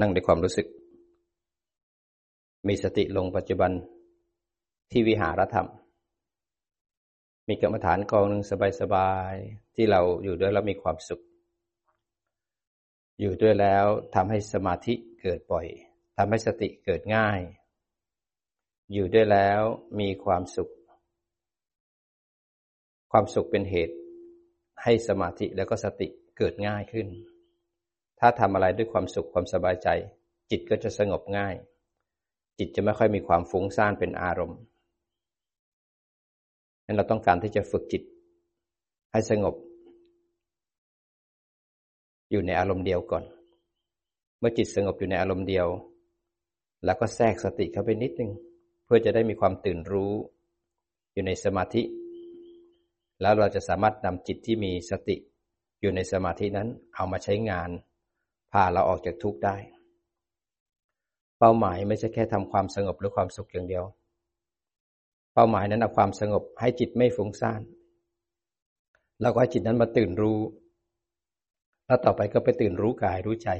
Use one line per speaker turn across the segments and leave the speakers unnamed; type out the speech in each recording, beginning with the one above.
นั่งในความรู้สึก มีสติลงปัจจุบันที่วิหารธรรม มีกรรมฐานกองหนึ่งสบายๆที่เราอยู่ด้วยแล้วมีความสุข อยู่ด้วยแล้วทำให้สมาธิเกิดบ่อยทำให้สติเกิดง่าย อยู่ด้วยแล้วมีความสุข ความสุขเป็นเหตุให้สมาธิแล้วก็สติเกิดง่ายขึ้น ถ้าทำอะไรด้วยความสุขความสบายใจ จิตก็จะสงบง่าย จิตจะไม่ค่อยมีความฟุ้งซ่านเป็นอารมณ์นั้นเราต้องการที่จะฝึกจิต ให้สงบ อยู่ในอารมณ์เดียวก่อน เมื่อจิตสงบอยู่ในอารมณ์เดียว แล้วก็แทรกสติเข้าไปนิดนึง เพื่อจะได้มีความตื่นรู้ อยู่ในสมาธิ แล้วเราจะสามารถนำจิตที่มีสติอยู่ในสมาธินั้นเอามาใช้งาน พาเราออกจากทุกข์ได้ เป้าหมายไม่ใช่แค่ทำความสงบหรือความสุขอย่างเดียว เป้าหมายนั้นเอาความสงบให้จิตไม่ฟุ้งซ่านแล้วก็ให้จิตนั้นมาตื่นรู้ แล้วต่อไปก็ไปตื่นรู้กายรู้ใจ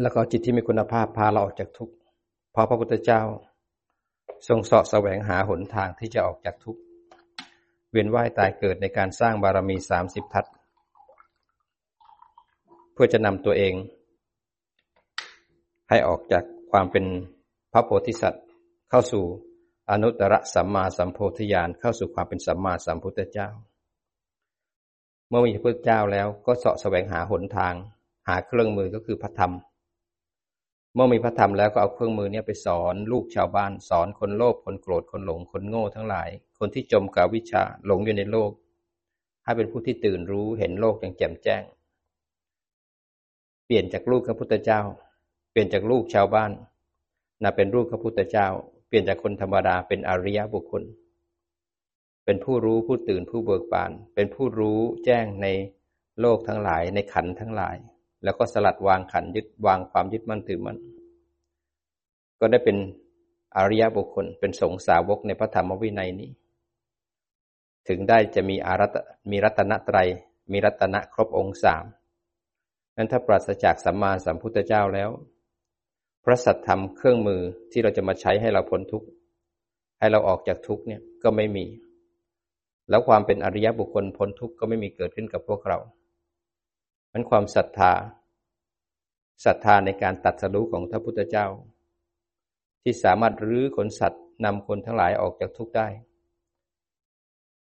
แล้วก็จิตที่มีคุณภาพพาเราออกจากทุกข์เพราะพระพุทธเจ้า ทรงสาะแสวงหาหนทางที่จะออกจากทุกข์เวียนว่ายตายเกิดในการสร้างบารมีสามสิบทัศ เพื่อจะนำตัวเอง ให้ออกจากความเป็นพระโพธิสัตว์เข้าสู่อนุตตรสัมมาสัมโพธิญาณเข้าสู่ความเป็นสัมมาสัมพุทธเจ้า เมื่อมีพระพุทธเจ้าแล้วก็เสาะแสวงหาหนทาง หาเครื่องมือก็คือพระธรรม เมื่อมีพระธรรมแล้วก็เอาเครื่องมือนี้ไปสอนลูกชาวบ้าน สอนคนโลภคนโกรธคนหลงคนโง่ทั้งหลาย คนที่จมกับวิชาหลงอยู่ในโลก ให้เป็นผู้ที่ตื่นรู้เห็นโลกอย่างแจ่มแจ้ง ลี่ยนจากลูกพระพุทธเจ้า เปลี่ยนจากลูกชาวบ้านน่าเป็นลูกพระพุทธเจ้า เปลี่ยนจากคนธรรมดาเป็นอริยบุคคล เป็นผู้รู้ผู้ตื่นผู้เบิกบาน เป็นผู้รู้แจ้งในโลกทั้งหลายในขันทั้งหลาย แล้วก็สลัดวางขันยึดวางความยึดมั่นถือมั่นก็ได้เป็นอริยบุคคล เป็นสงสาวกในพระธรรมวินัยนี้ ถึงได้จะมีอารัตมีรัตนตรัย มีรัตนะครบองค์สาม นั้นถ้าปราศจากสัมมาสัมพุทธเจ้าแล้ว พระสัตธรรมเครื่องมือที่เราจะมาใช้ให้เราพ้นทุกข์ให้เราออกจากทุกข์เนี่ยก็ไม่มี แล้วความเป็นอริยบุคคลพ้นทุกข์ก็ไม่มีเกิดขึ้นกับพวกเรามันความศรัทธาศรัทธาในการตัดสรู้ของพระพุทธเจ้า ที่สามารถรื้อขนสัตว์นำคนทั้งหลายออกจากทุกข์ได้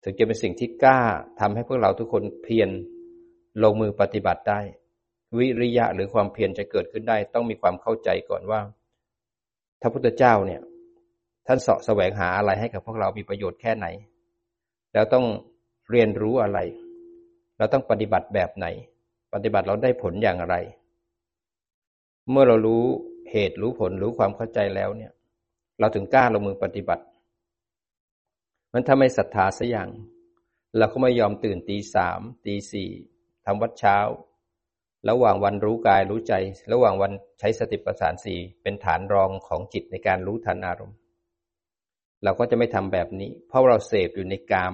ถึงจะเป็นสิ่งที่กล้าทำให้พวกเราทุกคนเพียรลงมือปฏิบัติได้ วิริยะหรือความเพียรจะเกิดขึ้นได้ ต้องมีความเข้าใจก่อนว่าพระพุทธเจ้าเนี่ย ท่านเสาะแสวงหาอะไรให้กับพวกเรามีประโยชน์แค่ไหน แล้วต้องเรียนรู้อะไร เราต้องปฏิบัติแบบไหน ปฏิบัติเราได้ผลอย่างไร เมื่อเรารู้เหตุรู้ผลรู้ความเข้าใจแล้วเนี่ย เราถึงกล้าลงมือปฏิบัติ มันถ้าไม่ศรัทธาสัอย่าง เราก็ไม่ยอมตื่นตีสามตีสี่ทำวัดเช้า ระหว่างวันรู้กายรู้ใจ ระหว่างวันใช้สติปัฏฐานสี่เป็นฐานรองของจิตในการรู้ทันอารมณ์ เราก็จะไม่ทำแบบนี้ เพราะเราเสพอยู่ในกาม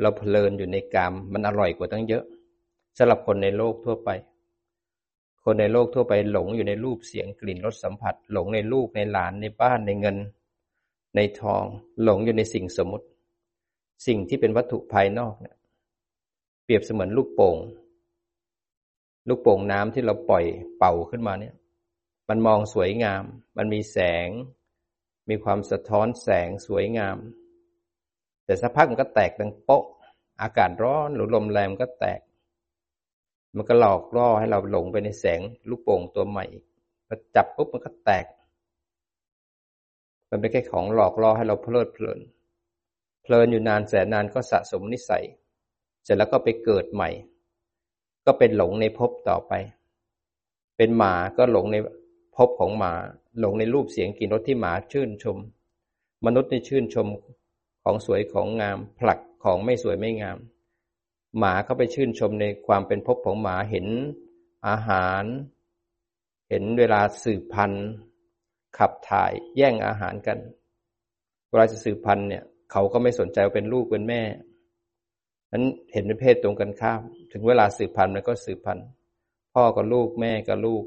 เราเพลินอยู่ในกาม มันอร่อยกว่าตั้งเยอะสำหรับคนในโลกทั่วไป คนในโลกทั่วไปหลงอยู่ในรูปเสียงกลิ่นรสสัมผัส หลงในลูกในหลานในบ้านในเงิน ในทอง หลงอยู่ในสิ่งสมมติ สิ่งที่เป็นวัตถุภายนอกเนี่ยเปรียบเสมือนลูกโป่ง ลูกโป่งน้ำที่เราปล่อยเป่าขึ้นมาเนี่ย มันมองสวยงาม มันมีแสง มีความสะท้อนแสงสวยงาม แต่สักพักมันก็แตกดังโป๊ะ อากาศร้อนหรือลมแรงก็แตก มันก็หลอกล่อให้เราหลงไปในแสงลูกโป่งตัวใหม่พอจับปุ๊บมันก็แตก มันเป็นแค่ของหลอกล่อให้เราเพลิดเพลิน เพลินอยู่นานแสนนานก็สะสมนิสัย เสร็จแล้วก็ไปเกิดใหม่ ก็เป็นหลงในภพต่อไป เป็นหมาก็หลงในภพของหมา หลงในรูปเสียงกลิ่นรสที่หมาชื่นชม มนุษย์ในชื่นชมของสวยของงาม ผลักของไม่สวยไม่งาม หมาเขาไปชื่นชมในความเป็นภพของหมาเห็นอาหาร เห็นเวลาสืบพันธุ์ ขับถ่ายแย่งอาหารกัน เวลาจะสืบพันธุ์เนี่ย เขาก็ไม่สนใจเป็นลูกเป็นแม่ นั้นเห็นเป็นเพศตรงกันข้าม ถึงเวลาสืบพันธุ์มันก็สืบพันธุ์พ่อกับลูกแม่กับลูก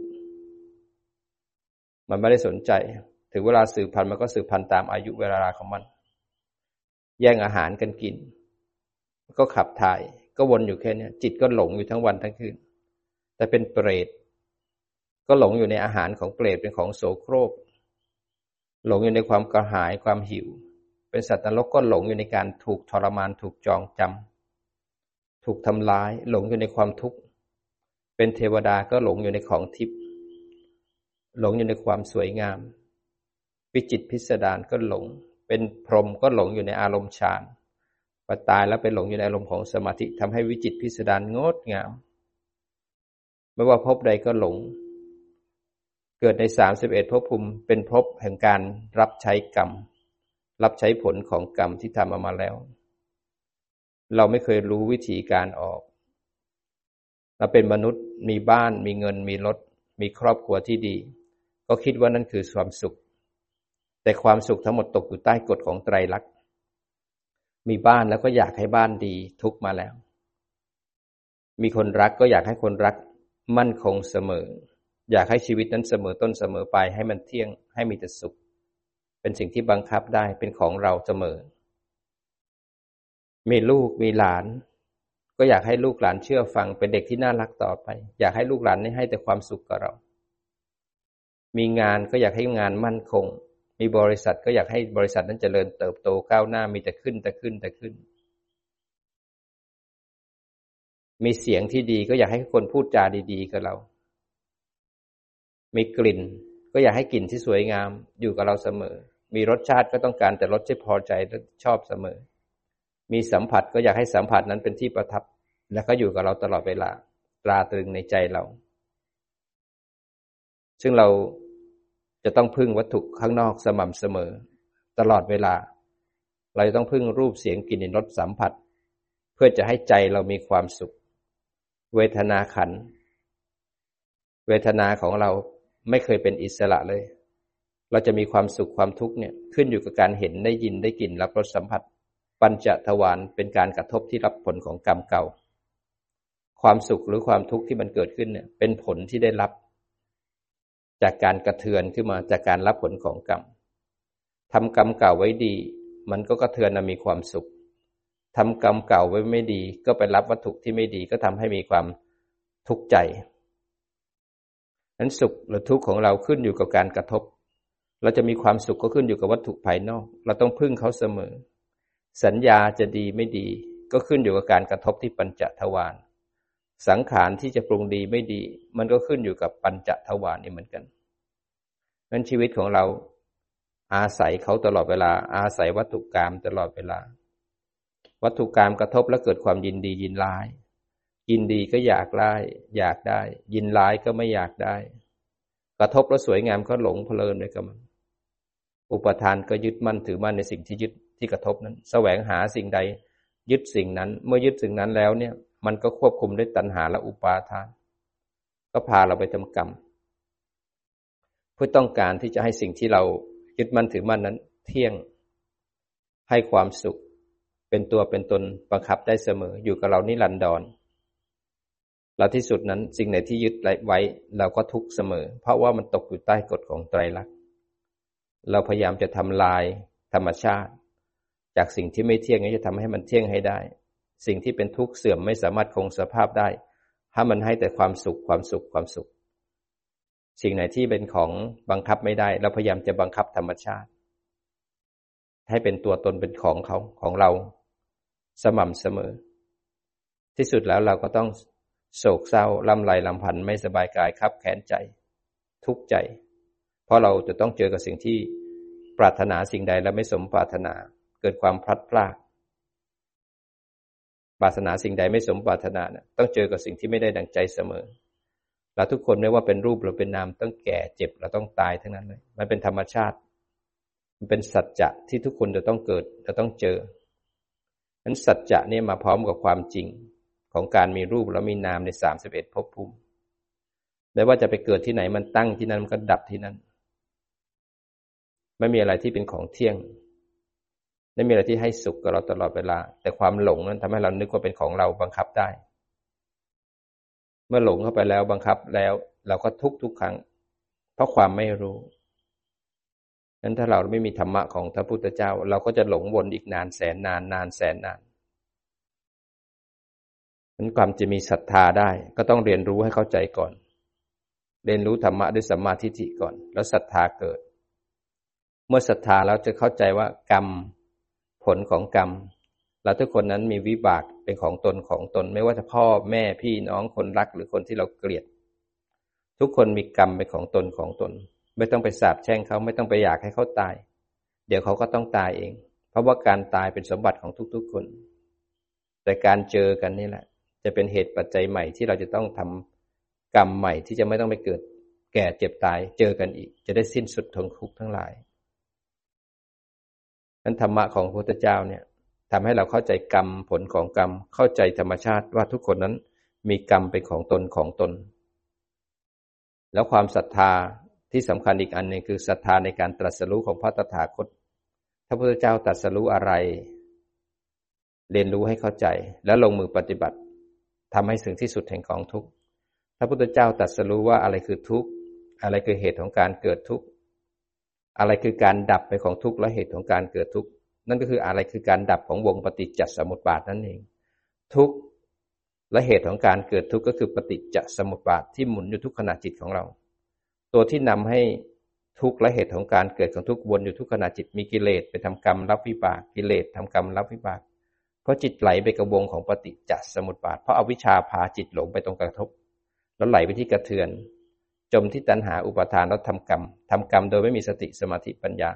มันไม่ได้สนใจ ถึงเวลาสืบพันธุ์มันก็สืบพันธุ์ตามอายุเวลาของมัน แย่งอาหารกันกิน ก็ขับถ่าย ก็วนอยู่แค่นี้จิตก็หลงอยู่ทั้งวันทั้งคืน แต่เป็นเปรตก็หลงอยู่ในอาหารของเปรตเป็นของโสโครก หลงอยู่ในความกระหายความหิว เป็นสัตว์นรกก็หลงอยู่ในการถูกทรมานถูกจองจำ ถูกทำร้าย หลงอยู่ในความทุกข์ เป็นเทวดาก็หลงอยู่ในของทิพย์หลงอยู่ในความสวยงาม วิจิตพิสดารก็หลง เป็นพรหมก็หลงอยู่ในอารมณ์ฌานพอตายแล้วไปหลงอยู่ในอารมณ์ของสมาธิทำให้วิจิตพิสดารงดงาม ไม่ว่าภพใดก็หลง เกิดในสามสิบเอ็ดภพภูมิเป็นภพแห่งการรับใช้กรรม รับใช้ผลของกรรมที่ทำมาแล้ว เราไม่เคยรู้วิธีการออก เราเป็นมนุษย์มีบ้าน มีเงิน มีรถ มีครอบครัวที่ดี ก็คิดว่านั่นคือความสุข แต่ความสุขทั้งหมดตกอยู่ใต้กฎของไตรลักษณ์ มีบ้านแล้วก็อยากให้บ้านดีทุกมาแล้ว มีคนรักก็อยากให้คนรักมั่นคงเสมอ อยากให้ชีวิตนั้นเสมอต้นเสมอไปให้มันเที่ยงให้มีแต่สุข เป็นสิ่งที่บังคับได้เป็นของเราเสมอ มีลูกมีหลาน ก็อยากให้ลูกหลานเชื่อฟังเป็นเด็กที่น่ารักต่อไป อยากให้ลูกหลานให้แต่ความสุขกับเรา มีงานก็อยากให้งานมั่นคง มีบริษัทก็อยากให้บริษัทนั้นเจริญเติบโตก้าวหน้ามีแต่ขึ้นแต่ขึ้นแต่ขึ้น มีเสียงที่ดีก็อยากให้คนพูดจาดีๆกับเรา มีกลิ่นก็อยากให้กลิ่นที่สวยงามอยู่กับเราเสมอ มีรสชาติก็ต้องการแต่รสที่พอใจและชอบเสมอ มีสัมผัสก็อยากให้สัมผัสนั้นเป็นที่ประทับ และก็อยู่กับเราตลอดเวลา ตราตรึงในใจเรา ซึ่งเราจะต้องพึ่งวัตถุข้างนอกสม่ำเสมอ ตลอดเวลา เราจะต้องพึ่งรูปเสียงกลิ่นรสสัมผัส เพื่อจะให้ใจเรามีความสุข เวทนาขัน เวทนาของเราไม่เคยเป็นอิสระเลย เราจะมีความสุขความทุกข์เนี่ยขึ้นอยู่กับการเห็นได้ยินได้กลิ่นรับรสสัมผัส ปัญจทวารเป็นการกระทบที่รับผลของกรรมเก่า ความสุขหรือความทุกข์ที่มันเกิดขึ้นเนี่ย เป็นผลที่ได้รับ จากการกระเทือนขึ้นมาจากการรับผลของกรรมทำกรรมเก่าไว้ดี มันก็กระเทือนมีความสุขทำกรรมเก่าไว้ไม่ดี ก็ไปรับวัตถุที่ไม่ดีก็ทำให้มีความทุกข์ใจนั้นสุขหรือทุกข์ของเราขึ้นอยู่กับการกระทบ เราจะมีความสุขก็ขึ้นอยู่กับวัตถุภายนอก เราต้องพึ่งเขาเสมอ สัญญาจะดีไม่ดี ก็ขึ้นอยู่กับการกระทบที่ปัญจทวารสังขารที่จะปรุงดีไม่ดี มันก็ขึ้นอยู่กับปัญจทวารนี่เหมือนกันนั้นชีวิตของเราอาศัยเขาตลอดเวลา อาศัยวัตถุกรรมตลอดเวลา วัตถุกรรมกระทบแล้วเกิดความยินดียินร้าย ยินดีก็อยากได้อยากได้ ยินร้ายก็ไม่อยากได้ กระทบแล้วสวยงามก็หลงเพลินไปกับมัน อุปทานก็ยึดมั่นถือมั่นในสิ่งที่ยึด ที่กระทบนั้นแสวงหาสิ่งใด ยึดสิ่งนั้น เมื่อยึดสิ่งนั้นแล้วเนี่ย มันก็ควบคุมด้วยตัณหาและอุปาทาน ก็พาเราไปทำกรรมเพื่อต้องการที่จะให้สิ่งที่เรายึดมั่นถือมั่นนั้น เที่ยงให้ความสุข เป็นตัวเป็นตนบังคับได้เสมออยู่กับเรานิรันดรแล้วที่สุดนั้นสิ่งไหนที่ยึดไว้เราก็ทุกข์เสมอ เพราะว่ามันตกอยู่ใต้กฎของไตรลักษณ์เราพยายามจะทำลายธรรมชาติ จากสิ่งที่ไม่เที่ยงนี้จะทำให้มันเที่ยงให้ได้ สิ่งที่เป็นทุกข์เสื่อมไม่สามารถคงสภาพได้ ถ้ามันให้แต่ความสุขความสุขความสุข สิ่งไหนที่เป็นของบังคับไม่ได้ เราพยายามจะบังคับธรรมชาติ ให้เป็นตัวตนเป็นของเขาของเรา สม่ำเสมอ ที่สุดแล้วเราก็ต้องโศกเศร้าลำไรลำพันธ์ไม่สบายกายคับแขนใจ ทุกข์ใจ เพราะเราจะต้องเจอกับสิ่งที่ปรารถนาสิ่งใดแล้วไม่สมปรารถนา เกิดความพลัดพรากปรารถนาสิ่งใดไม่สมปรารถนานะต้องเจอกับสิ่งที่ไม่ได้ดังใจเสมอเราทุกคนไม่ว่าเป็นรูปหรือเป็นนามต้องแก่เจ็บเราต้องตายทั้งนั้นเลย มันเป็นธรรมชาติ มันเป็นสัจจะที่ทุกคนจะต้องเกิดจะต้องเจอนั้นสัจจะเนี่ยมาพร้อมกับความจริงของการมีรูปแล้วมีนามในสามสิบเอ็ดภพภูมิไม่ว่าจะไปเกิดที่ไหนมันตั้งที่นั่นมันก็ดับที่นั่น ไม่มีอะไรที่เป็นของเที่ยง ไม่มีอะไรที่ให้สุขกับเราตลอดเวลา แต่ความหลงนั้นทำให้เรานึกว่าเป็นของเราบังคับได้ เมื่อหลงเข้าไปแล้วบังคับแล้วเราก็ทุกทุกครั้ง เพราะความไม่รู้นั้นถ้าเราไม่มีธรรมะของพระพุทธเจ้า เราก็จะหลงวนอีกนานแสนนานนานแสนนานนั้นความจะมีศรัทธาได้ ก็ต้องเรียนรู้ให้เข้าใจก่อน เรียนรู้ธรรมะด้วยสัมมาทิฏฐิก่อน แล้วศรัทธาเกิด เมื่อศรัทธาแล้วจะเข้าใจว่ากรรม ผลของกรรม เราทุกคนนั้นมีวิบากเป็นของตนของตน ไม่ว่าจะพ่อแม่พี่น้องคนรักหรือคนที่เราเกลียด ทุกคนมีกรรมเป็นของตนของตน ไม่ต้องไปสาบแช่งเขาไม่ต้องไปอยากให้เขาตาย เดี๋ยวเขาก็ต้องตายเอง เพราะว่าการตายเป็นสมบัติของทุกๆคน แต่การเจอกันนี่แหละ จะเป็นเหตุปัจจัยใหม่ที่เราจะต้องทำกรรมใหม่ที่จะไม่ต้องไปเกิด แก่เจ็บตายเจอกันอีก จะได้สิ้นสุดทนทุกข์ทั้งหลาย นั้นธรรมะของพระพุทธเจ้าเนี่ยทำให้เราเข้าใจกรรมผลของกรรมเข้าใจธรรมชาติว่าทุกคนนั้นมีกรรมเป็นของตนของตน แล้วความศรัทธาที่สำคัญอีกอันหนึ่งคือศรัทธาในการตรัสรู้ของพระตถาคตพระพุทธเจ้าตรัสรู้อะไร เรียนรู้ให้เข้าใจ แล้วลงมือปฏิบัติทำให้ถึงที่สุดแห่งของทุกข์พระพุทธเจ้าตรัสรู้ว่าอะไรคือทุกข์อะไรคือเหตุของการเกิดทุกข์ อะไรคือการดับไปของทุกข์และเหตุของการเกิดทุกข์นั่นก็คืออะไรคือการดับของวงปฏิจจสมุปบาทนั่นเอง ทุกข์และเหตุของการเกิดทุกข์ก็คือปฏิจจสมุปบาทที่หมุนอยู่ทุกขณะจิตของเรา ตัวที่นำให้ทุกข์และเหตุของการเกิดของทุกข์วนอยู่ทุกขณะจิตมีกิเลสไปทำกรรมรับวิบากกิเลสทำกรรมรับวิบากเพราะจิตไหลไปกับวงของปฏิจจสมุปบาท เพราะอวิชชาพาจิตหลงไปตรงกระทบ แล้วไหลไปที่กระเทือน จมที่ตัณหาอุปทานแล้วทำกรรมทำกรรมโดยไม่มีสติสมาธิปัญญา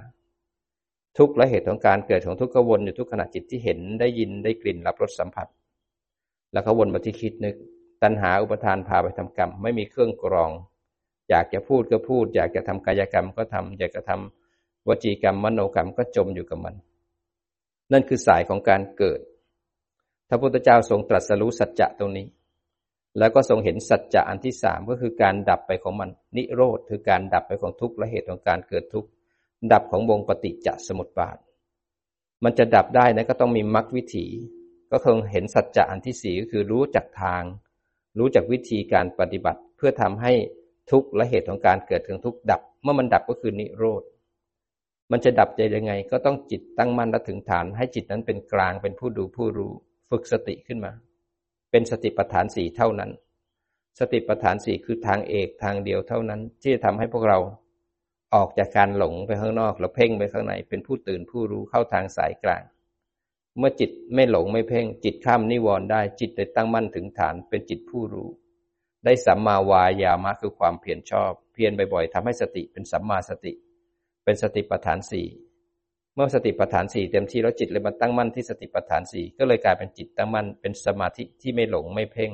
ทุกและเหตุของการเกิดของทุกขวนอยู่ทุกขณะจิตที่เห็นได้ยินได้กลิ่นรับรสสัมผัส แล้วก็วนมาที่คิดนึก ตัณหาอุปทานพาไปทำกรรม ไม่มีเครื่องกรอง อยากจะพูดก็พูด อยากจะทำกายกรรมก็ทำอยากจะทำวจีกรรมมโนกรรมก็จมอยู่กับมัน นั่นคือสายของการเกิดพระพุทธเจ้าทรงตรัสรู้สัจจะตรงนี้ แล้วก็ทรงเห็นสัจจะอันที่สามก็คือการดับไปของมัน นิโรธคือการดับไปของทุกข์และเหตุของการเกิดทุกข์ดับของวงปฏิจจสมุปบาท มันจะดับได้นะก็ต้องมีมรรควิถี ก็คงเห็นสัจจะอันที่สี่ก็คือรู้จักทาง รู้จักวิธีการปฏิบัติ เพื่อทำให้ทุกข์และเหตุของการเกิดของทุกข์ดับ เมื่อมันดับก็คือนิโรธ มันจะดับใจยังไง ก็ต้องจิตตั้งมั่นและถึงฐาน ให้จิตนั้นเป็นกลางเป็นผู้ดูผู้รู้ ฝึกสติขึ้นมา เป็นสติปัฏฐานสี่เท่านั้น สติปัฏฐานสี่คือทางเอกทางเดียวเท่านั้น ที่จะทำให้พวกเราออกจากการหลงไปข้างนอกแล้วเพ่งไปข้างใน เป็นผู้ตื่นผู้รู้เข้าทางสายกลาง เมื่อจิตไม่หลงไม่เพ่ง จิตข้ามนิวรณ์ได้จิตได้ตั้งมั่นถึงฐานเป็นจิตผู้รู้ ได้สัมมาวายามะคือความเพียรชอบ เพียรบ่อยๆทำให้สติเป็นสัมมาสติ เป็นสติปัฏฐานสี่ เมื่อสติปัฏฐานสี่เต็มที่แล้วจิตเลยมาตั้งมั่นที่สติปัฏฐานสี่ก็เลยกลายเป็นจิตตั้งมั่นเป็นสมาธิที่ไม่หลงไม่เพ่ง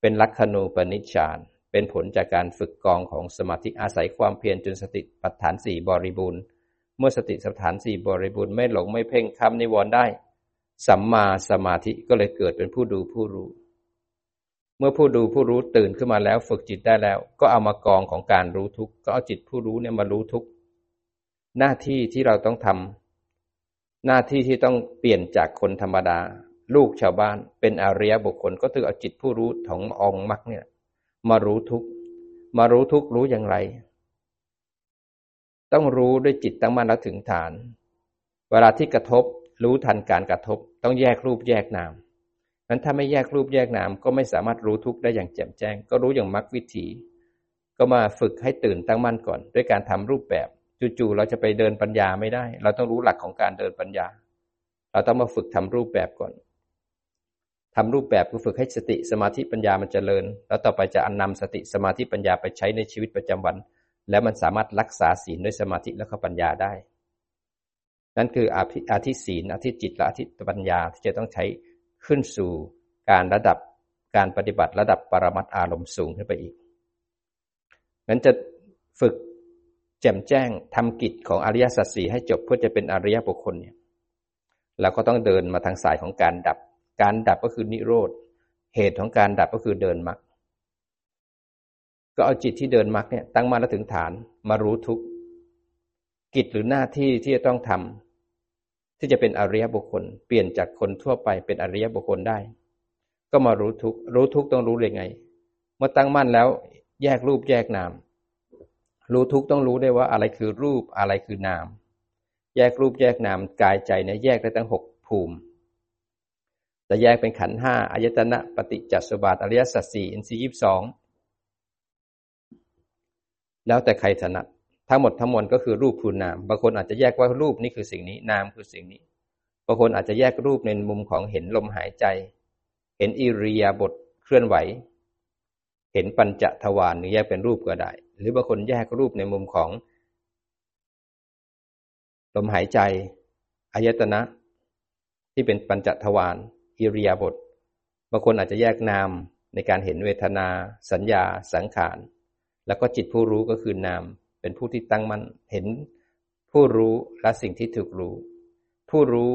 เป็นลักขณูปนิชฌานเป็นผลจากการฝึกกองของสมาธิอาศัยความเพียรจนสติปัฏฐานสี่บริบูรณ์ เมื่อสติสัฏฐานสี่บริบูรณ์ไม่หลงไม่เพ่งคำนิวรณ์ได้ สัมมาสมาธิก็เลยเกิดเป็นผู้ดูผู้รู้ เมื่อผู้ดูผู้รู้ตื่นขึ้นมาแล้วฝึกจิตได้แล้ว ก็เอามากองของการรู้ทุกข์ก็เอาจิตผู้รู้เนี่ยมารู้ทุกข์ หน้าที่ที่เราต้องทำหน้าที่ที่ต้องเปลี่ยนจากคนธรรมดา ลูกชาวบ้าน เป็นอริยบุคคลก็ถือเอาจิตผู้รู้ขององค์มรรคเนี่ย มารู้ทุกมารู้ทุกรู้อย่างไร ต้องรู้ด้วยจิตตั้งมั่นแล้วถึงฐาน เวลาที่กระทบรู้ทันการกระทบ ต้องแยกรูปแยกนามนั้นถ้าไม่แยกรูปแยกนามก็ไม่สามารถรู้ทุกได้อย่างแจ่มแจ้ง ก็รู้อย่างมรรควิถี ก็มาฝึกให้ตื่นตั้งมั่นก่อน ด้วยการทำรูปแบบ จู่ๆเราจะไปเดินปัญญาไม่ได้ เราต้องรู้หลักของการเดินปัญญา เราต้องมาฝึกทำรูปแบบก่อนทำรูปแบบคือฝึกให้สติสมาธิปัญญามันเจริญ แล้วต่อไปจะอนนำสติสมาธิปัญญาไปใช้ในชีวิตประจำวัน แล้วมันสามารถรักษาศีลด้วยสมาธิและก็ปัญญาได้ นั่นคืออาทิศีลอาทิจิตและอาทิปัญญาที่จะต้องใช้ขึ้นสู่การระดับการปฏิบัติระดับปรมัตอารมณ์สูงขึ้นไปอีกนั้นจะฝึก จ่มแจ้งทำกิจของอริยสัจสี่ให้จบเพื่อจะเป็นอริยบุคคลเนี่ยเราก็ต้องเดินมาทางสายของการดับ การดับก็คือนิโรธ เหตุของการดับก็คือเดินมรรคก็เอาจิตที่เดินมรรคเนี่ยตั้งมาแล้วถึงฐานมารู้ทุกกิจหรือหน้าที่ที่จะต้องทำที่จะเป็นอริยบุคคล เปลี่ยนจากคนทั่วไปเป็นอริยบุคคลได้ ก็มารู้ทุกรู้ทุกต้องรู้ยังไง เมื่อตั้งมั่นแล้วแยกรูปแยกนาม รู้ทุกต้องรู้ได้ว่าอะไรคือรูปอะไรคือนาม แยกรูปแยกนามกายใจเนี่ยแยกได้ทั้งหกภูมิจะแยกเป็นขันห้าอายตนะปฏิจจสมบัติอริยสัจสี่อินทรีย์ยี่สองแล้วแต่ใครถนัดทั้งหมดทั้งมวลก็คือรูปคูณนาม บางคนอาจจะแยกว่ารูปนี่คือสิ่งนี้ นามคือสิ่งนี้ บางคนอาจจะแยกรูปในมุมของเห็นลมหายใจ เห็นอิริยาบถเคลื่อนไหว เห็นปัญจทวารนี่แยกเป็นรูปก็ได้ หรือบางคนแยกรูปในมุมของลมหายใจอายตนะ ที่เป็นปัญจทวารอิริยาบถบางคนอาจจะแยกนามในการเห็นเวทนา สัญญา สังขาร แล้วก็จิตผู้รู้ก็คือนาม เป็นผู้ที่ตั้งมั่นเห็นผู้รู้และสิ่งที่ถูกรู้ ผู้รู้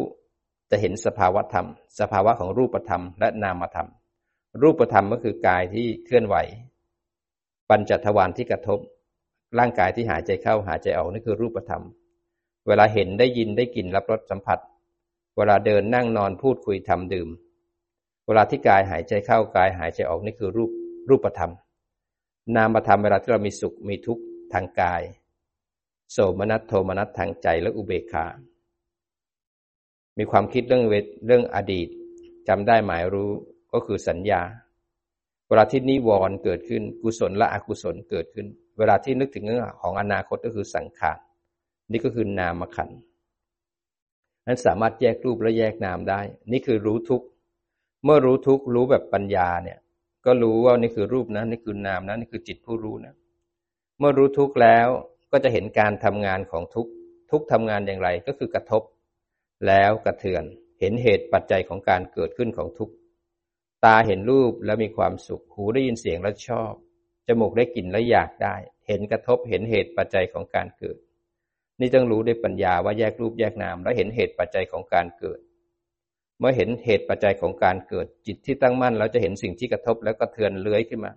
จะเห็นสภาวะธรรม สภาวะของรูปธรรมและนามธรรม รูปธรรมก็คือกายที่เคลื่อนไหว ปัญจทวารที่กระทบ ร่างกายที่หายใจเข้าหายใจออกนี่คือรูปธรรม เวลาเห็นได้ยินได้กลิ่นรับรสสัมผัส เวลาเดินนั่งนอนพูดคุยทำดื่ม เวลาที่กายหายใจเข้ากายหายใจออกนี่คือรูปรูปธรรม นามธรรมเวลาที่เรามีสุขมีทุกข์ทางกาย โสมนัสโทมนัสทางใจและอุเบกขา มีความคิดเรื่องเวเรื่องอดีตจำได้หมายรู้ก็คือสัญญา เวลาที่นิวรณ์เกิดขึ้น กุศลและอกุศลเกิดขึ้น เวลาที่นึกถึงเรื่องของอนาคตก็คือสังขารนี่ก็คือนามขันนั้นสามารถแยกรูปและแยกนามได้ นี่คือรู้ทุกเมื่อรู้ทุกรู้แบบปัญญาเนี่ย ก็รู้ว่านี่คือรูปนะนี่คือนามนะนี่คือจิตผู้รู้นะ เมื่อรู้ทุกแล้วก็จะเห็นการทำงานของทุกทุกทำงานอย่างไรก็คือกระทบ แล้วกระเทือน เห็นเหตุปัจจัยของการเกิดขึ้นของทุก ตาเห็นรูปแล้วมีความสุข หูได้ยินเสียงแล้วชอบ จมูกได้กลิ่นแล้วอยากได้ เห็นกระทบเห็นเหตุปัจจัยของการเกิด นี่ต้องรู้ด้วยปัญญาว่าแยกรูปแยกนามแล้วเห็นเหตุปัจจัยของการเกิด เมื่อเห็นเหตุปัจจัยของการเกิด จิตที่ตั้งมั่นเราจะเห็นสิ่งที่กระทบแล้วก็เทือนเลื้อยขึ้นมา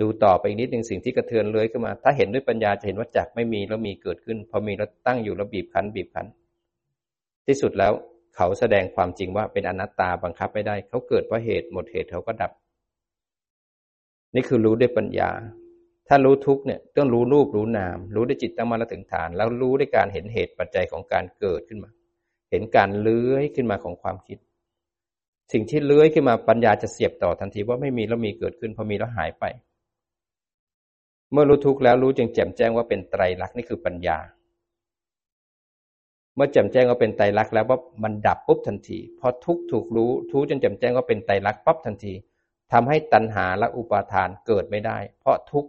ดูต่อไปอีกนิดหนึ่งสิ่งที่กระเทือนเลื้อยขึ้นมา ถ้าเห็นด้วยปัญญาจะเห็นว่าจักไม่มีแล้วมีเกิดขึ้น พอมีแล้วตั้งอยู่แล้วบีบคั้นบีบคั้น ที่สุดแล้ว เขาแสดงความจริงว่าเป็นอนัตตาบังคับไม่ได้ เขาเกิดเพราะเหตุหมดเหตุเขาก็ดับ นี่คือรู้ด้วยปัญญา ถ้ารู้ทุกเนี่ยต้องรู้รูปรู้นาม รู้ด้วยจิตตั้งมั่นถึงฐาน แล้วรู้ด้วยการเห็นเหตุปัจจัยของการเกิดขึ้นมา เห็นการเลื้อยขึ้นมาของความคิด สิ่งที่เลื้อยขึ้นมาปัญญาจะเสียบต่อทันทีว่าไม่มีแล้วมีเกิดขึ้นพอมีแล้วหายไป เมื่อรู้ทุกแล้วรู้จึงแจ่มแจ้งว่าเป็นไตรลักษณ์นี่คือปัญญา เมื่อแจ่มแจ้งว่าเป็นไตรลักษณ์แล้วว่ามันดับปุ๊บทันทีพอทุกถูกรู้ทุกจนแจ่มแจ้งว่าเป็นไตรลักษณ์ปั๊บทันทีทำให้ตัณหาและอุปาทานเกิดไม่ได้ เพราะทุก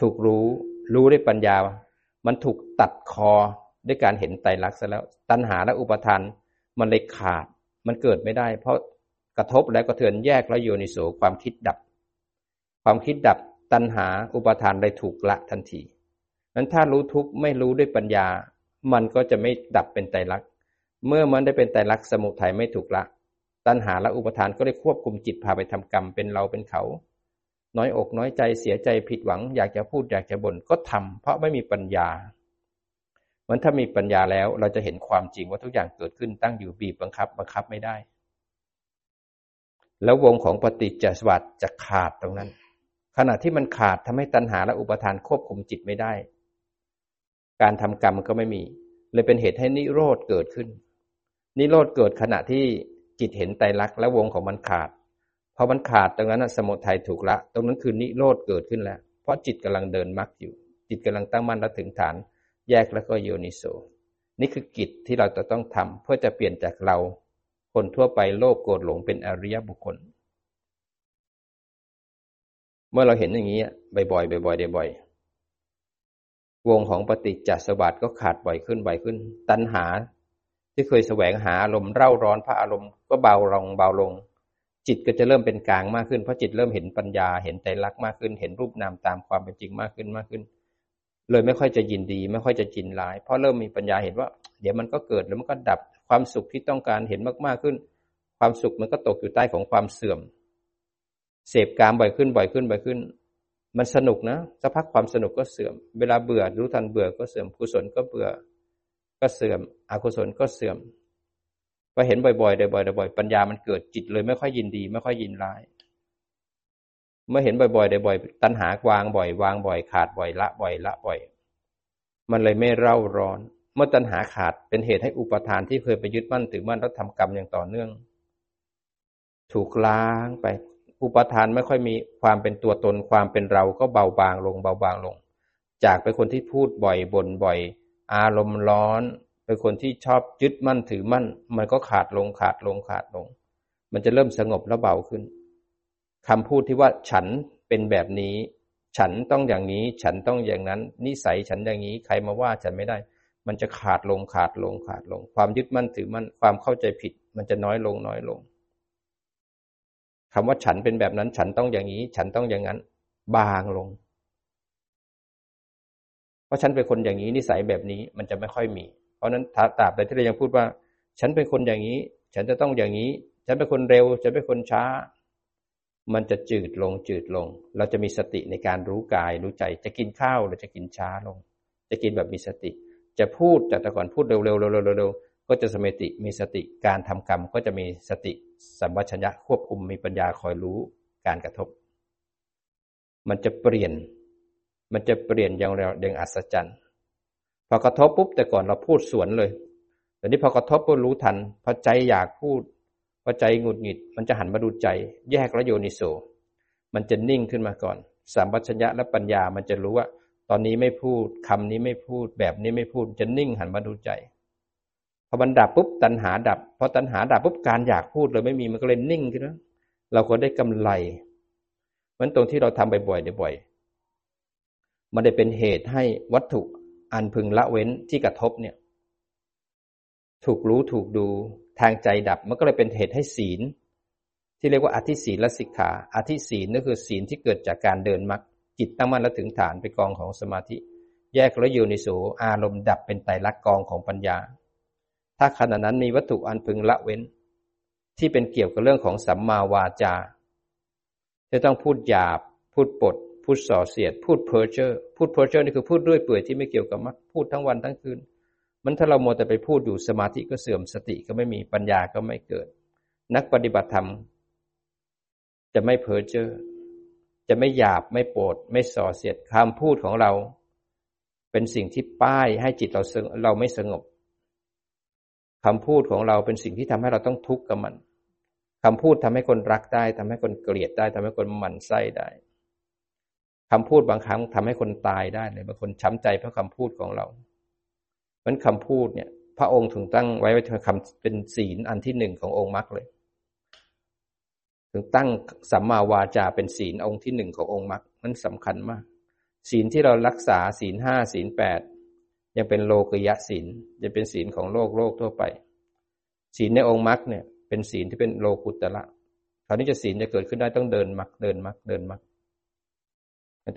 ถูกรู้รู้ด้วยปัญญา มันถูกตัดคอด้วยการเห็นไตรลักษณ์ซะแล้ว ตัณหาและอุปาทานมันเลยขาด มันเกิดไม่ได้ เพราะกระทบแล้วก็เทือนแยกแล้วโยนิโสความคิดดับ ความคิดดับตัณหาอุปาทานเลยถูกละทันทีนั้นถ้ารู้ทุกข์ไม่รู้ด้วยปัญญา มันก็จะไม่ดับเป็นไตรลักษณ์ เมื่อมันได้เป็นไตรลักษณ์สมุทัยไม่ถูกละ ตัณหาและอุปทานก็ได้ควบคุมจิตพาไปทำกรรมเป็นเราเป็นเขา น้อยอกน้อยใจเสียใจผิดหวัง อยากจะพูดอยากจะบ่นก็ทำเพราะไม่มีปัญญามันถ้ามีปัญญาแล้วเราจะเห็นความจริงว่าทุกอย่างเกิดขึ้นตั้งอยู่บีบบังคับ บังคับไม่ได้ แล้ววงของปฏิจจสวัสดิ์จะขาดตรงนั้น ขณะที่มันขาดทำให้ตัณหาและอุปทานควบคุมจิตไม่ได้ การทำกรรมก็ไม่มี เลยเป็นเหตุให้นิโรธเกิดขึ้น นิโรธเกิดขณะที่จิตเห็นไตรลักษณ์และวงของมันขาดพอมันขาดตรงนั้นสมุทัยถูกละ ตรงนั้นคือนิโรธเกิดขึ้นแล้ว เพราะจิตกำลังเดินมรรคอยู่ จิตกำลังตั้งมั่นและถึงฐาน แยกแล้วก็โยนิโสนี่คือกิจที่เราจะต้องทำเพื่อจะเปลี่ยนจากเรา คนทั่วไปโลภโกรธหลงเป็นอริยบุคคล เมื่อเราเห็นอย่างนี้บ่อยๆบ่อยๆบ่อยๆ วงของปฏิจจสมบัติก็ขาดบ่อยขึ้นบ่อยขึ้น ตัณหา ที่เคยแสวงหาอารมณ์เร่าร้อนพระอารมณ์ก็เบาลงเบาลง จิตก็จะเริ่มเป็นกลางมากขึ้นเพราะจิตเริ่มเห็นปัญญาเห็นใจรักมากขึ้น เห็นรูปนามตามความเป็นจริงมากขึ้นมากขึ้น เลยไม่ค่อยจะยินดี ไม่ค่อยจะจินร้าย เพราะเริ่มมีปัญญาเห็นว่า เดี๋ยวมันก็เกิดแล้วมันก็ดับความสุขที่ต้องการเห็นมากๆขึ้น ความสุขมันก็ตกอยู่ใต้ของความเสื่อม เสพกามบ่อยขึ้นบ่อยขึ้นบ่อยขึ้น มันสนุกนะสักพักความสนุกก็เสื่อม เวลาเบื่อรู้ทันเบื่อก็เสื่อมกุศลก็เบื่อ ก็เสื่อม อกุศลก็เสื่อมพอเห็นบ่อยๆบ่อยๆบ่อยๆปัญญามันเกิดจิตเลยไม่ค่อยยินดี ไม่ค่อยยินร้าย เมื่อเห็นบ่อยๆบ่อยๆตัณหาวางบ่อย วางบ่อยขาดบ่อยละบ่อยละบ่อย มันเลยไม่เร่าร้อน เมื่อตัณหาขาดเป็นเหตุให้อุปทานที่เคยไปยึดมั่นถือมั่นแล้วทำกรรมอย่างต่อเนื่อง ถูกล้างไป อุปทานไม่ค่อยมีความเป็นตัวตนความเป็นเราก็เบาบางลงเบาบางลง จากเป็นคนที่พูดบ่อยบ่นบ่อย อารมณ์ร้อน เป็นคนที่ชอบยึดมั่นถือมั่น มันก็ขาดลงขาดลงขาดลง มันจะเริ่มสงบและเบาขึ้นคำพูดที่ว่าฉันเป็นแบบนี้ ฉันต้องอย่างนี้ฉันต้องอย่างนั้น นิสัยฉันอย่างนี้ใครมาว่าฉันไม่ได้ มันจะขาดลงขาดลงขาดลง ความยึดมั่นถือมั่นความเข้าใจผิด มันจะน้อยลงน้อยลง คำว่าฉันเป็นแบบนั้น ฉันต้องอย่างนี้ ฉันต้องอย่างนั้น บางลง เพราะฉันเป็นคนอย่างนี้นิสัยแบบนี้มันจะไม่ค่อยมี เพราะนั้นถ้าตราบใดที่เรายังพูดว่า ฉันเป็นคนอย่างนี้ ฉันจะต้องอย่างนี้ ฉันเป็นคนเร็ว ฉันเป็นคนช้า มันจะจืดลงจืดลง เราจะมีสติในการรู้กายรู้ใจ จะกินข้าวหรือจะกินช้าลง จะกินแบบมีสติ จะพูดจากแต่ก่อนพูดเร็วๆเร็วๆเร็วๆ ก็จะสมติมีสติการทำกรรมก็จะมีสติสัมปชัญญะควบคุมมีปัญญาคอยรู้การกระทบ มันจะเปลี่ยน มันจะเปลี่ยนอย่างเร็วอย่างอัศจรรย์พอกระทบปุ๊บแต่ก่อนเราพูดสวนเลยแต่นี้พอกระทบก็รู้ทันพอใจอยากพูดพอใจหงุดหงิด มันจะหันมาดูใจ แยกระโยนิโสมันจะนิ่งขึ้นมาก่อนสามปชัญญะและปัญญามันจะรู้ว่า ตอนนี้ไม่พูดคำนี้ไม่พูดแบบนี้ไม่พูดจะนิ่งหันมาดูใจ อมันดับปุ๊บตัณหาดับพอตัณหาดับปุ๊บการอยากพูดเลยไม่มีมันก็เลยนิ่งขึ้นนะเราก็ได้กำไรมันตรงที่เราทำบ่อยๆบ่อยมันได้เป็นเหตุให้วัตถุอันพึงละเว้นที่กระทบเนี่ย ถูกรู้ถูกดูทางใจดับ มันก็เลยเป็นเหตุให้ศีล ที่เรียกว่าอธิศีลและสิกขาอธิศีลนั่นคือศีลที่เกิดจากการเดินมรรคจิตตั้งมั่นและถึงฐานไปกองของสมาธิ แยกแล้วอยู่ในสูอารมณ์ดับเป็นไตรลักษณ์กองของปัญญา ถ้าขณะนั้นมีวัตถุอันพึงละเว้น ที่เป็นเกี่ยวกับเรื่องของสัมมาวาจา จะต้องพูดหยาบ พูดปด พูดส่อเสียด พูดเพ้อเจ้อพูดเพ้อเจอนี่คือพูดด้วยเปื่อยที่ไม่เกี่ยวกับมรรคพูดทั้งวันทั้งคืน มันถ้าเราโมแต่ไปพูดอยู่สมาธิก็เสื่อมสติก็ไม่มีปัญญาก็ไม่เกิด นักปฏิบัติธรรม จะไม่เพ้อเจ้อจะไม่หยาบไม่โปด ไม่ส่อเสียดคำพูดของเรา เป็นสิ่งที่ป้ายให้จิตเราเราไม่สงบ คำพูดของเราเป็นสิ่งที่ทำให้เราต้องทุกข์กับมันคำพูดทำให้คนรักได้ทำให้คนเกลียดได้ทำให้คนหมั่นไส้ได้คำพูดบางครั้งทำให้คนตายได้เลยบางคนช้ำใจเพราะคำพูดของเรามันคำพูดเนี่ย พระองค์ถึงตั้งไว้เป็นคำเป็นศีลอันที่หนึ่งขององค์มรรคเลย ถึงตั้งสัมมาวาจาเป็นศีลองค์ที่หนึ่งขององค์มรรคนั้นสำคัญมาก ศีลที่เรารักษาศีลห้าศีลแปด ยังเป็นโลกยะศีลจะเป็นศีลของโลกโลกทั่วไป ศีลในองค์มรรคเนี่ย เป็นศีลที่เป็นโลกุตละคราวนี้จะศีลจะเกิดขึ้นได้ต้องเดินมรรคเดินมรรคเดินมรรค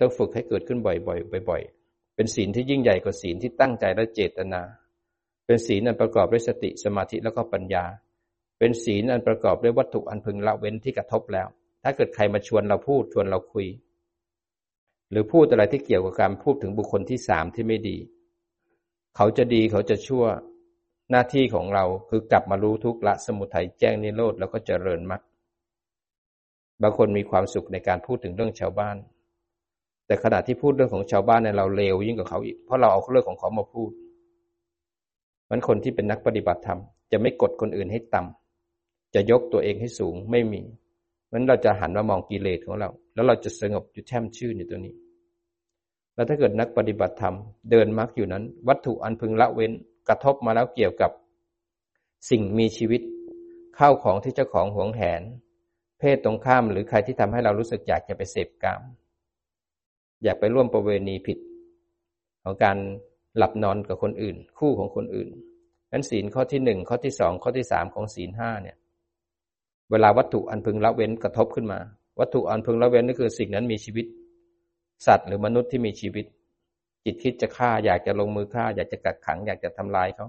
ต้องฝึกให้เกิดขึ้นบ่อยๆบ่อยๆ เป็นศีลที่ยิ่งใหญ่กว่าศีลที่ตั้งใจและเจตนา เป็นศีลอันประกอบด้วยสติสมาธิแล้วก็ปัญญา เป็นศีลอันประกอบด้วยวัตถุอันพึงละเว้นที่กระทบแล้ว ถ้าเกิดใครมาชวนเราพูดชวนเราคุย หรือพูดอะไรที่เกี่ยวกับการพูดถึงบุคคลที่สามที่ไม่ดี เขาจะดีเขาจะชั่วหน้าที่ของเราคือกลับมารู้ทุกละสมุทัยแจ้งนิโรธแล้วก็เจริญมรรคบางคนมีความสุขในการพูดถึงเรื่องชาวบ้าน แต่ขณะที่พูดเรื่องของชาวบ้านเนี่ยเราเลวยิ่งกว่าเขาอีกเพราะเราเอาเรื่องของเขามาพูดมันคนที่เป็นนักปฏิบัติธรรมจะไม่กดคนอื่นให้ต่ำจะยกตัวเองให้สูงไม่มีมันเราจะหันมามองกิเลสของเรา แล้วเราจะสงบอยู่แช่มชื่นอยู่ตัวนี้ แล้วถ้าเกิดนักปฏิบัติธรรมเดินมรรคอยู่นั้น วัตถุอันพึงละเว้นกระทบมาแล้วเกี่ยวกับ สิ่งมีชีวิตข้าวของที่เจ้าของหวงแหน เพศตรงข้ามหรือใครที่ทำให้เรารู้สึกอยากจะไปเสพกาม อยากไปร่วมประเวณีผิด ของการหลับนอนกับคนอื่น คู่ของคนอื่นนั้นศีลข้อที่หนึ่งข้อที่สองข้อที่สามของศีลห้าเนี่ย เวลาวัตถุอันพึงละเว้นกระทบขึ้นมา วัตถุอันพึงละเว้นนั่นคือสิ่งนั้นมีชีวิต สัตว์หรือมนุษย์ที่มีชีวิต จิตคิดจะฆ่าอยากจะลงมือฆ่า อยากจะกักขัง อยากจะทำลายเขา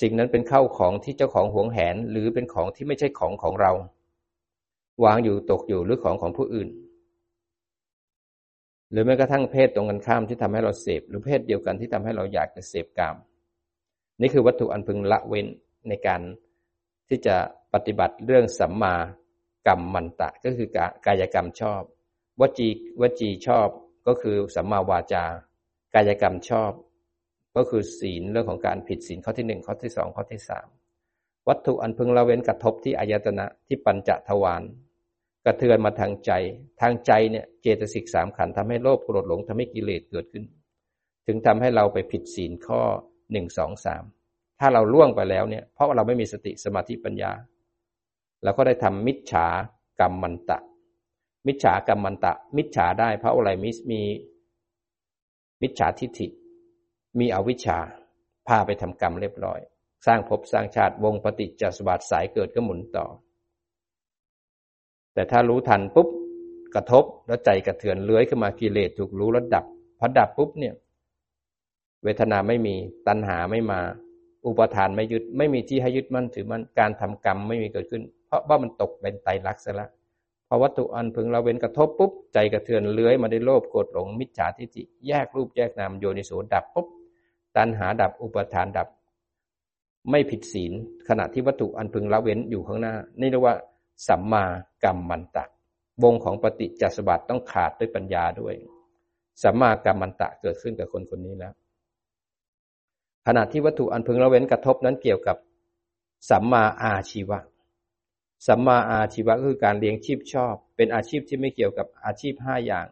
สิ่งนั้นเป็นเข้าของที่เจ้าของหวงแหน หรือเป็นของที่ไม่ใช่ของของเรา วางอยู่ตกอยู่หรือของของผู้อื่น หรือแม้กระทั่งเพศตรงกันข้ามที่ทำให้เราเสพหรือเพศเดียวกันที่ทำให้เราอยากจะเสพกาม นี่คือวัตถุอันพึงละเว้นในการที่จะปฏิบัติเรื่องสัมมากรรมมันตะ ก็คือกายกรรมชอบ วจีวจีชอบก็คือสัมมาวาจา กายกรรมชอบ ก็คือศีลเรื่องของการผิดศีลข้อที่หนึ่งข้อที่สองข้อที่สามวัตถุอันพึงละเว้นกระทบที่อายตนะที่ปัญจทวารกระเทือนมาทางใจ ทางใจเนี่ยเจตสิกสามขันทำให้โลภโกรธหลงทำให้กิเลสเกิดขึ้น ถึงทำให้เราไปผิดศีลข้อหนึ่งสองสามถ้าเราล่วงไปแล้วเนี่ยเพราะว่าเราไม่มีสติสมาธิปัญญาเราก็ได้ทำมิจฉากรรมมันตะ มิจฉากรรมมันตะ มิจฉาได้เพราะอะไรมิมี มิจฉาทิฏฐิ มีอวิชชาพาไปทำกรรมเรียบร้อย สร้างภพสร้างชาติวงปฏิจจสมบัติสายเกิดก็หมุนต่อ แต่ถ้ารู้ทันปุ๊บกระทบแล้วใจกระเทือนเลื้อยขึ้นมากิเลสถูกรู้แล้วดับพอดับปุ๊บเนี่ย เวทนาไม่มีตัณหาไม่มา อุปทานไม่ยึดไม่มีที่ให้ยึดมั่นถือมั่นการทำกรรมไม่มีเกิดขึ้น เพราะว่ามันตกเป็นไตรลักษณ์ซะแล้ว พอวัตถุอันพึงเราเว้นกระทบปุ๊บใจกระเทือนเลื้อยมาได้โลภโกรธหลงมิจฉาทิฏฐิแยกรูปแยกนามโยนิโสดับปุ๊บตัณหาดับอุปทานดับ ไม่ผิดศีลขณะที่วัตถุอันพึงละเว้นอยู่ข้างหน้า นี่เรียกว่า สัมมากรรมมันตะ วงของปฏิจจสมบัติต้องขาดด้วยปัญญาด้วย สัมมากรรมมันตะเกิดขึ้นกับคนคนนี้แล้ว ขณะที่วัตถุอันพึงละเว้นกระทบนั้นเกี่ยวกับ สัมมาอาชีวะ สัมมาอาชีวะก็คือการเลี้ยงชีพชอบ เป็นอาชีพที่ไม่เกี่ยวกับอาชีพห้าอย่าง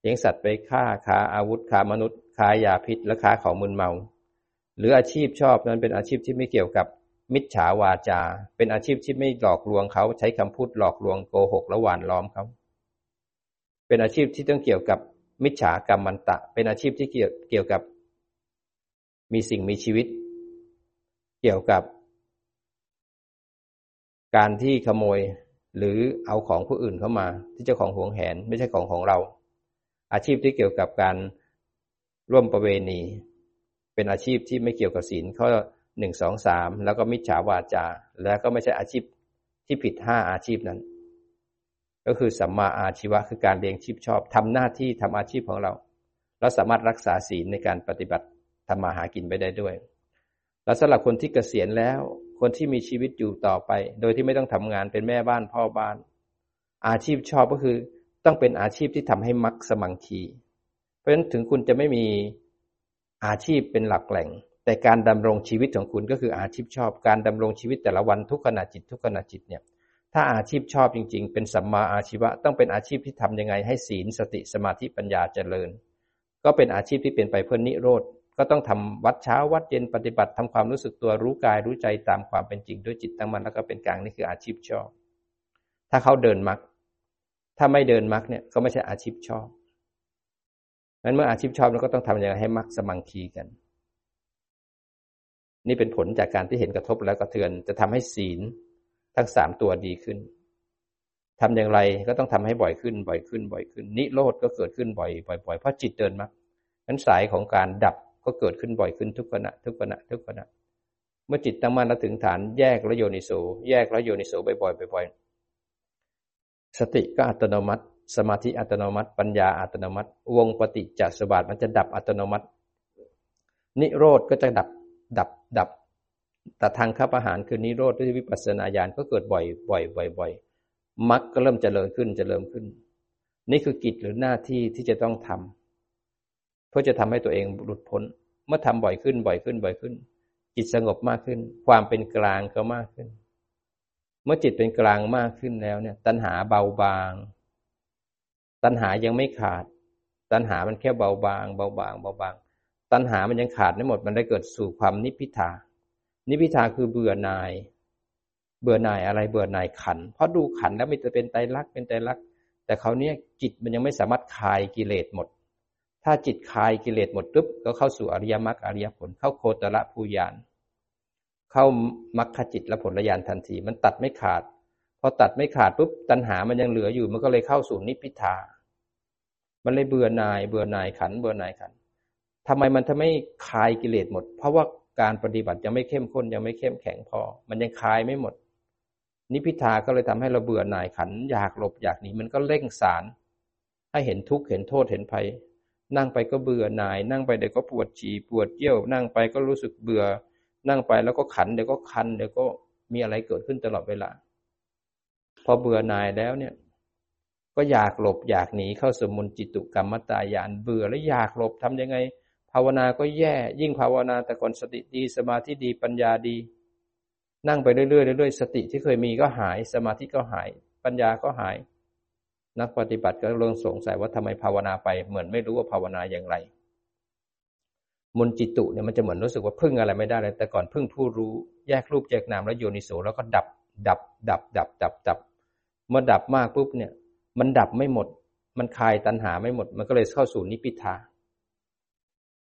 เลี้ยงสัตว์ไปฆ่าค้าอาวุธค้ามนุษย์ค้ายาพิษและค้าของมึนเมา หรืออาชีพชอบนั้นเป็นอาชีพที่ไม่เกี่ยวกับมิจฉาวาจา เป็นอาชีพที่ไม่หลอกลวงเขาใช้คำพูดหลอกลวงโกหกและหวานล้อมเขา เป็นอาชีพที่ต้องเกี่ยวกับมิจฉากรรมมันตะ เป็นอาชีพที่เกี่ยวเกี่ยวกับ มีสิ่งมีชีวิต เกี่ยวกับ การที่ขโมยหรือเอาของผู้อื่นเข้ามา ที่เจ้าของหวงแหนไม่ใช่ของของเรา อาชีพที่เกี่ยวกับการร่วมประเวณี เป็นอาชีพที่ไม่เกี่ยวกับศีลข้อหนึ่งสองสามแล้วก็มิจฉาวาจา แล้วก็ไม่ใช่อาชีพที่ผิดห้าอาชีพนั้น ก็คือสัมมาอาชีวะคือการเลี้ยงชีพชอบทำหน้าที่ทำอาชีพของเรา เราสามารถรักษาศีลในการปฏิบัติทำมาหากินไปได้ด้วย แล้วสำหรับคนที่เกษียณแล้ว คนที่มีชีวิตอยู่ต่อไป โดยที่ไม่ต้องทำงานเป็นแม่บ้านพ่อบ้าน อาชีพชอบก็คือ ต้องเป็นอาชีพที่ทำให้มักสมังคี เพราะฉะนั้นถึงคุณจะไม่มีอาชีพเป็นหลักแหล่ง แต่การดำรงชีวิตของคุณก็คืออาชีพชอบ การดำรงชีวิตแต่ละวันทุกขณะจิตทุกขณะจิตเนี่ยถ้าอาชีพชอบจริง ๆ เป็นสัมมาอาชีวะ ต้องเป็นอาชีพที่ทํำยังไงให้ศีลสติสมาธิปัญญาเจริญ ก็เป็นอาชีพที่เป็นไปเพื่อนิโรธ ก็ต้องทำวัดเช้าวัดเย็นปฏิบัติทำความรู้สึกตัวรู้กายรู้ใจตามความเป็นจริงด้วยจิตตั้งมันแล้วก็เป็นกลางนี่คืออาชีพชอบ ถ้าเขาเดินมรรคถ้าไม่เดินมรรคเนี่ยก็ไม่ใช่อาชีพชอบนั้นเมื่ออาชีพชอบเราก็ต้องทำอย่างไรให้มรรคสมังคีกัน นี่เป็นผลจากการที่เห็นกระทบแล้วกระเทือนจะทำให้ศีลทั้งสามตัวดีขึ้นทำอย่างไรก็ต้องทำให้บ่อยขึ้น บ่อยขึ้น บ่อยขึ้น นิโรธก็เกิดขึ้นบ่อยบ่อยเพราะจิตเดินมรรคนั้นสายของการดับ ก็เกิดขึ้นบ่อยขึ้นทุกขณะทุกขณะทุกขณะ เมื่อจิตตั้งมั่นแล้วถึงฐานแยกแล้วโยนิโสแยกแล้วโยนิโสบ่อยๆบ่อยๆสติก็อัตโนมัติ สมาธิอัตโนมัติ ปัญญาอัตโนมัติ วงปฏิจจสมบัติมันจะดับอัตโนมัติ นิโรธก็จะดับดับดับแต่ทางข้าประหารคือนิโรธด้วยวิปัสสนาญาณก็เกิดบ่อยบ่อยบ่อยบ่อยมรรคก็เริ่มเจริญขึ้นเจริญขึ้น นี่คือกิจหรือหน้าที่ที่จะต้องทำ เพื่อจะทำให้ตัวเองหลุดพ้น เมื่อทำบ่อยขึ้นบ่อยขึ้นบ่อยขึ้น จิตสงบมากขึ้น ความเป็นกลางก็มากขึ้น เมื่อจิตเป็นกลางมากขึ้นแล้วเนี่ย ตัณหาเบาบาง ตัณหายังไม่ขาด ตัณหามันแค่เบาบาง เบาบาง เบาบาง ตัณหามันยังขาดไม่หมด มันได้เกิดสู่ความนิพพิทา นิพพิทาคือเบื่อหน่าย เบื่อหน่ายอะไร เบื่อหน่ายขัน เพราะดูขันแล้วมันจะเป็นไตรลักษณ์เป็นไตรลักษณ์แต่เขาเนี้ยจิตมันยังไม่สามารถคลายกิเลสหมด ถ้าจิตคลายกิเลสหมดปุ๊บก็เข้าสู่อริยมรรคอริยผล เข้าโคตรละภูยาน เข้ามรรคจิตและผลญาณทันที มันตัดไม่ขาด พอตัดไม่ขาดปุ๊บตัณหามันยังเหลืออยู่ มันก็เลยเข้าสู่นิพพิทา มันเลยเบื่อหน่ายเบื่อหน่ายขัน เบื่อหน่ายขันทำไมมันทำไม่คลายกิเลสหมด เพราะว่าการปฏิบัติยังไม่เข้มข้นยังไม่เข้มแข็งพอ มันยังคลายไม่หมด นิพพิทาก็เลยทำให้เราเบื่อหน่ายขัน อยากหลบอยากหนีมันก็เร่งสารให้เห็นทุกข์เห็นโทษเห็นภัย นั่งไปก็เบื่อหน่าย นั่งไปเดี๋ยวก็ปวดฉี่ปวดเยี่ยว นั่งไปก็รู้สึกเบื่อ นั่งไปแล้วก็ขันเดี๋ยวก็คันเดี๋ยวก็มีอะไรเกิดขึ้นตลอดเวลา พอเบื่อหน่ายแล้วเนี่ย ก็อยากหลบอยากหนีเข้าสมุนจิตุกรรมตายานเบื่อแล้วอยากหลบทำยังไง ภาวนาก็แย่ ยิ่งภาวนาแต่ก่อนสติดีสมาธิดีปัญญาดี นั่งไปเรื่อยๆเรื่อยๆสติที่เคยมีก็หาย สมาธิก็หาย ปัญญาก็หาย นักปฏิบัติก็เริ่มสงสัยว่าทำไมภาวนาไป เหมือนไม่รู้ว่าภาวนาอย่างไร มุนจิตุเนี่ยมันจะเหมือนรู้สึกว่าพึ่งอะไรไม่ได้เลย แต่ก่อนพึ่งผู้รู้แยกรูปแยกนามแล้วโยนิโสแล้วก็ดับ ดับ ดับ ดับ ดับ ดับ เมื่อดับมากปุ๊บเนี่ย มันดับไม่หมด มันคลายตัณหาไม่หมด มันก็เลยเข้าสู่นิพิทา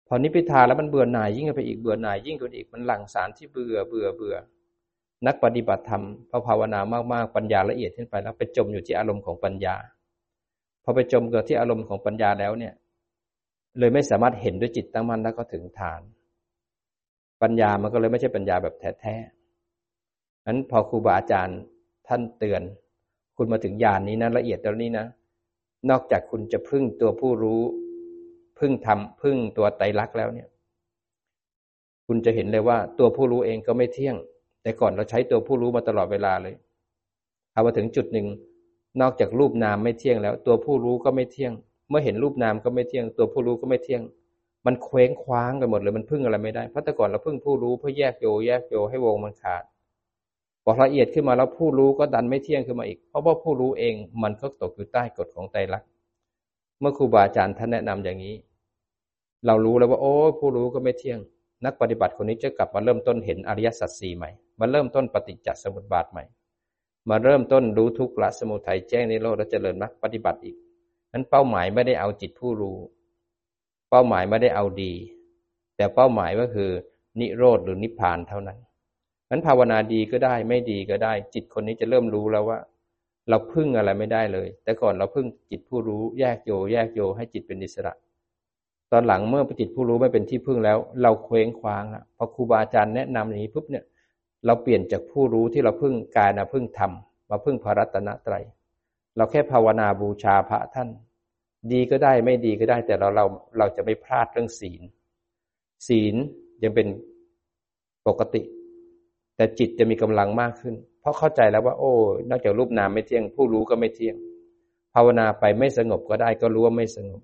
พอนิพิทาแล้วมันเบื่อหน่ายยิ่งไปอีกเบื่อหน่ายยิ่งขึ้นอีกมันหลั่งสารที่เบื่อเบื่อเบื่อ นักปฏิบัติธรรมพอภาวนามากๆปัญญาละเอียดขึ้นไปแล้ว ไปจมอยู่ที่อารมณ์ของปัญญา พอไปจมเกิดที่อารมณ์ของปัญญาแล้วเนี่ย เลยไม่สามารถเห็นด้วยจิตตั้งมั่นแล้วก็ถึงฐาน ปัญญามันก็เลยไม่ใช่ปัญญาแบบแท้ๆนั้นพอครูบาอาจารย์ท่านเตือน คุณมาถึงญาณนนี้นะละเอียดตรงนี้นะ นอกจากคุณจะพึ่งตัวผู้รู้ พึ่งทำพึ่งตัวไตรลักษณ์แล้วเนี่ย คุณจะเห็นเลยว่าตัวผู้รู้เองก็ไม่เที่ยง แต่ก่อนเราใช้ตัวผู้รู้มาตลอดเวลาเลยเอามาถึงจุดหนึ่ง นอกจากรูปนามไม่เที่ยงแล้ว ตัวผู้รู้ก็ไม่เที่ยง เมื่อเห็นรูปนามก็ไม่เที่ยง ตัวผู้รู้ก็ไม่เที่ยง มันเคว้งคว้างกันหมดเลยมันพึ่งอะไรไม่ได้เพราะแต่ก่อนเราพึ่งผู้รู้เพื่อแยกโยแยกโยให้วงมันขาดพอละเอียดขึ้นมาแล้วผู้รู้ก็ดันไม่เที่ยงขึ้นมาอีก เพราะว่าผู้รู้เองมันก็ตกอยู่ใต้กฎของไตรลักษณ์เมื่อครูบาอาจารย์ท่านแนะนำอย่างนี้ เรารู้แล้วว่า โอ้ผู้รู้ก็ไม่เที่ยง นักปฏิบัติคนนี้จะกลับมาเริ่มต้นเห็นอริยสัจสี่ใหม่ มาเริ่มต้นปฏิจจสมุปบาทใหม่ มาเริ่มต้นรู้ทุกข์ละสมุทัยแจ้งในโลกและเจริญมรรคปฏิบัติอีกนั้นเป้าหมายไม่ได้เอาจิตผู้รู้ เป้าหมายไม่ได้เอาดี แต่เป้าหมายก็คือ นิโรธหรือนิพพานเท่านั้นนั้นภาวนาดีก็ได้ไม่ดีก็ได้ จิตคนนี้จะเริ่มรู้แล้วว่า เราพึ่งอะไรไม่ได้เลย แต่ก่อนเราพึ่งจิตผู้รู้แยกโยแยกโยให้จิตเป็นอิสระ ตอนหลังเมื่อปจิตผู้รู้ไม่เป็นที่พึ่งแล้ว เราเคว้งคว้างละพอครูบาอาจารย์แนะนำอย่างนี้ปุ๊บเนี่ย เราเปลี่ยนจากผู้รู้ที่เราพึ่งกายนะพึ่งธรรมมาพึ่งพระรัตนตรัย เราแค่ภาวนาบูชาพระท่าน ดีก็ได้ไม่ดีก็ได้ แต่เราเราเราจะไม่พลาดเรื่องศีล ศีลยังเป็นปกติ แต่จิตจะมีกำลังมากขึ้น เพราะเข้าใจแล้วว่า โอ้ นอกจากรูปนามไม่เที่ยง ผู้รู้ก็ไม่เที่ยง ภาวนาไปไม่สงบก็ได้ก็รู้ว่าไม่สงบ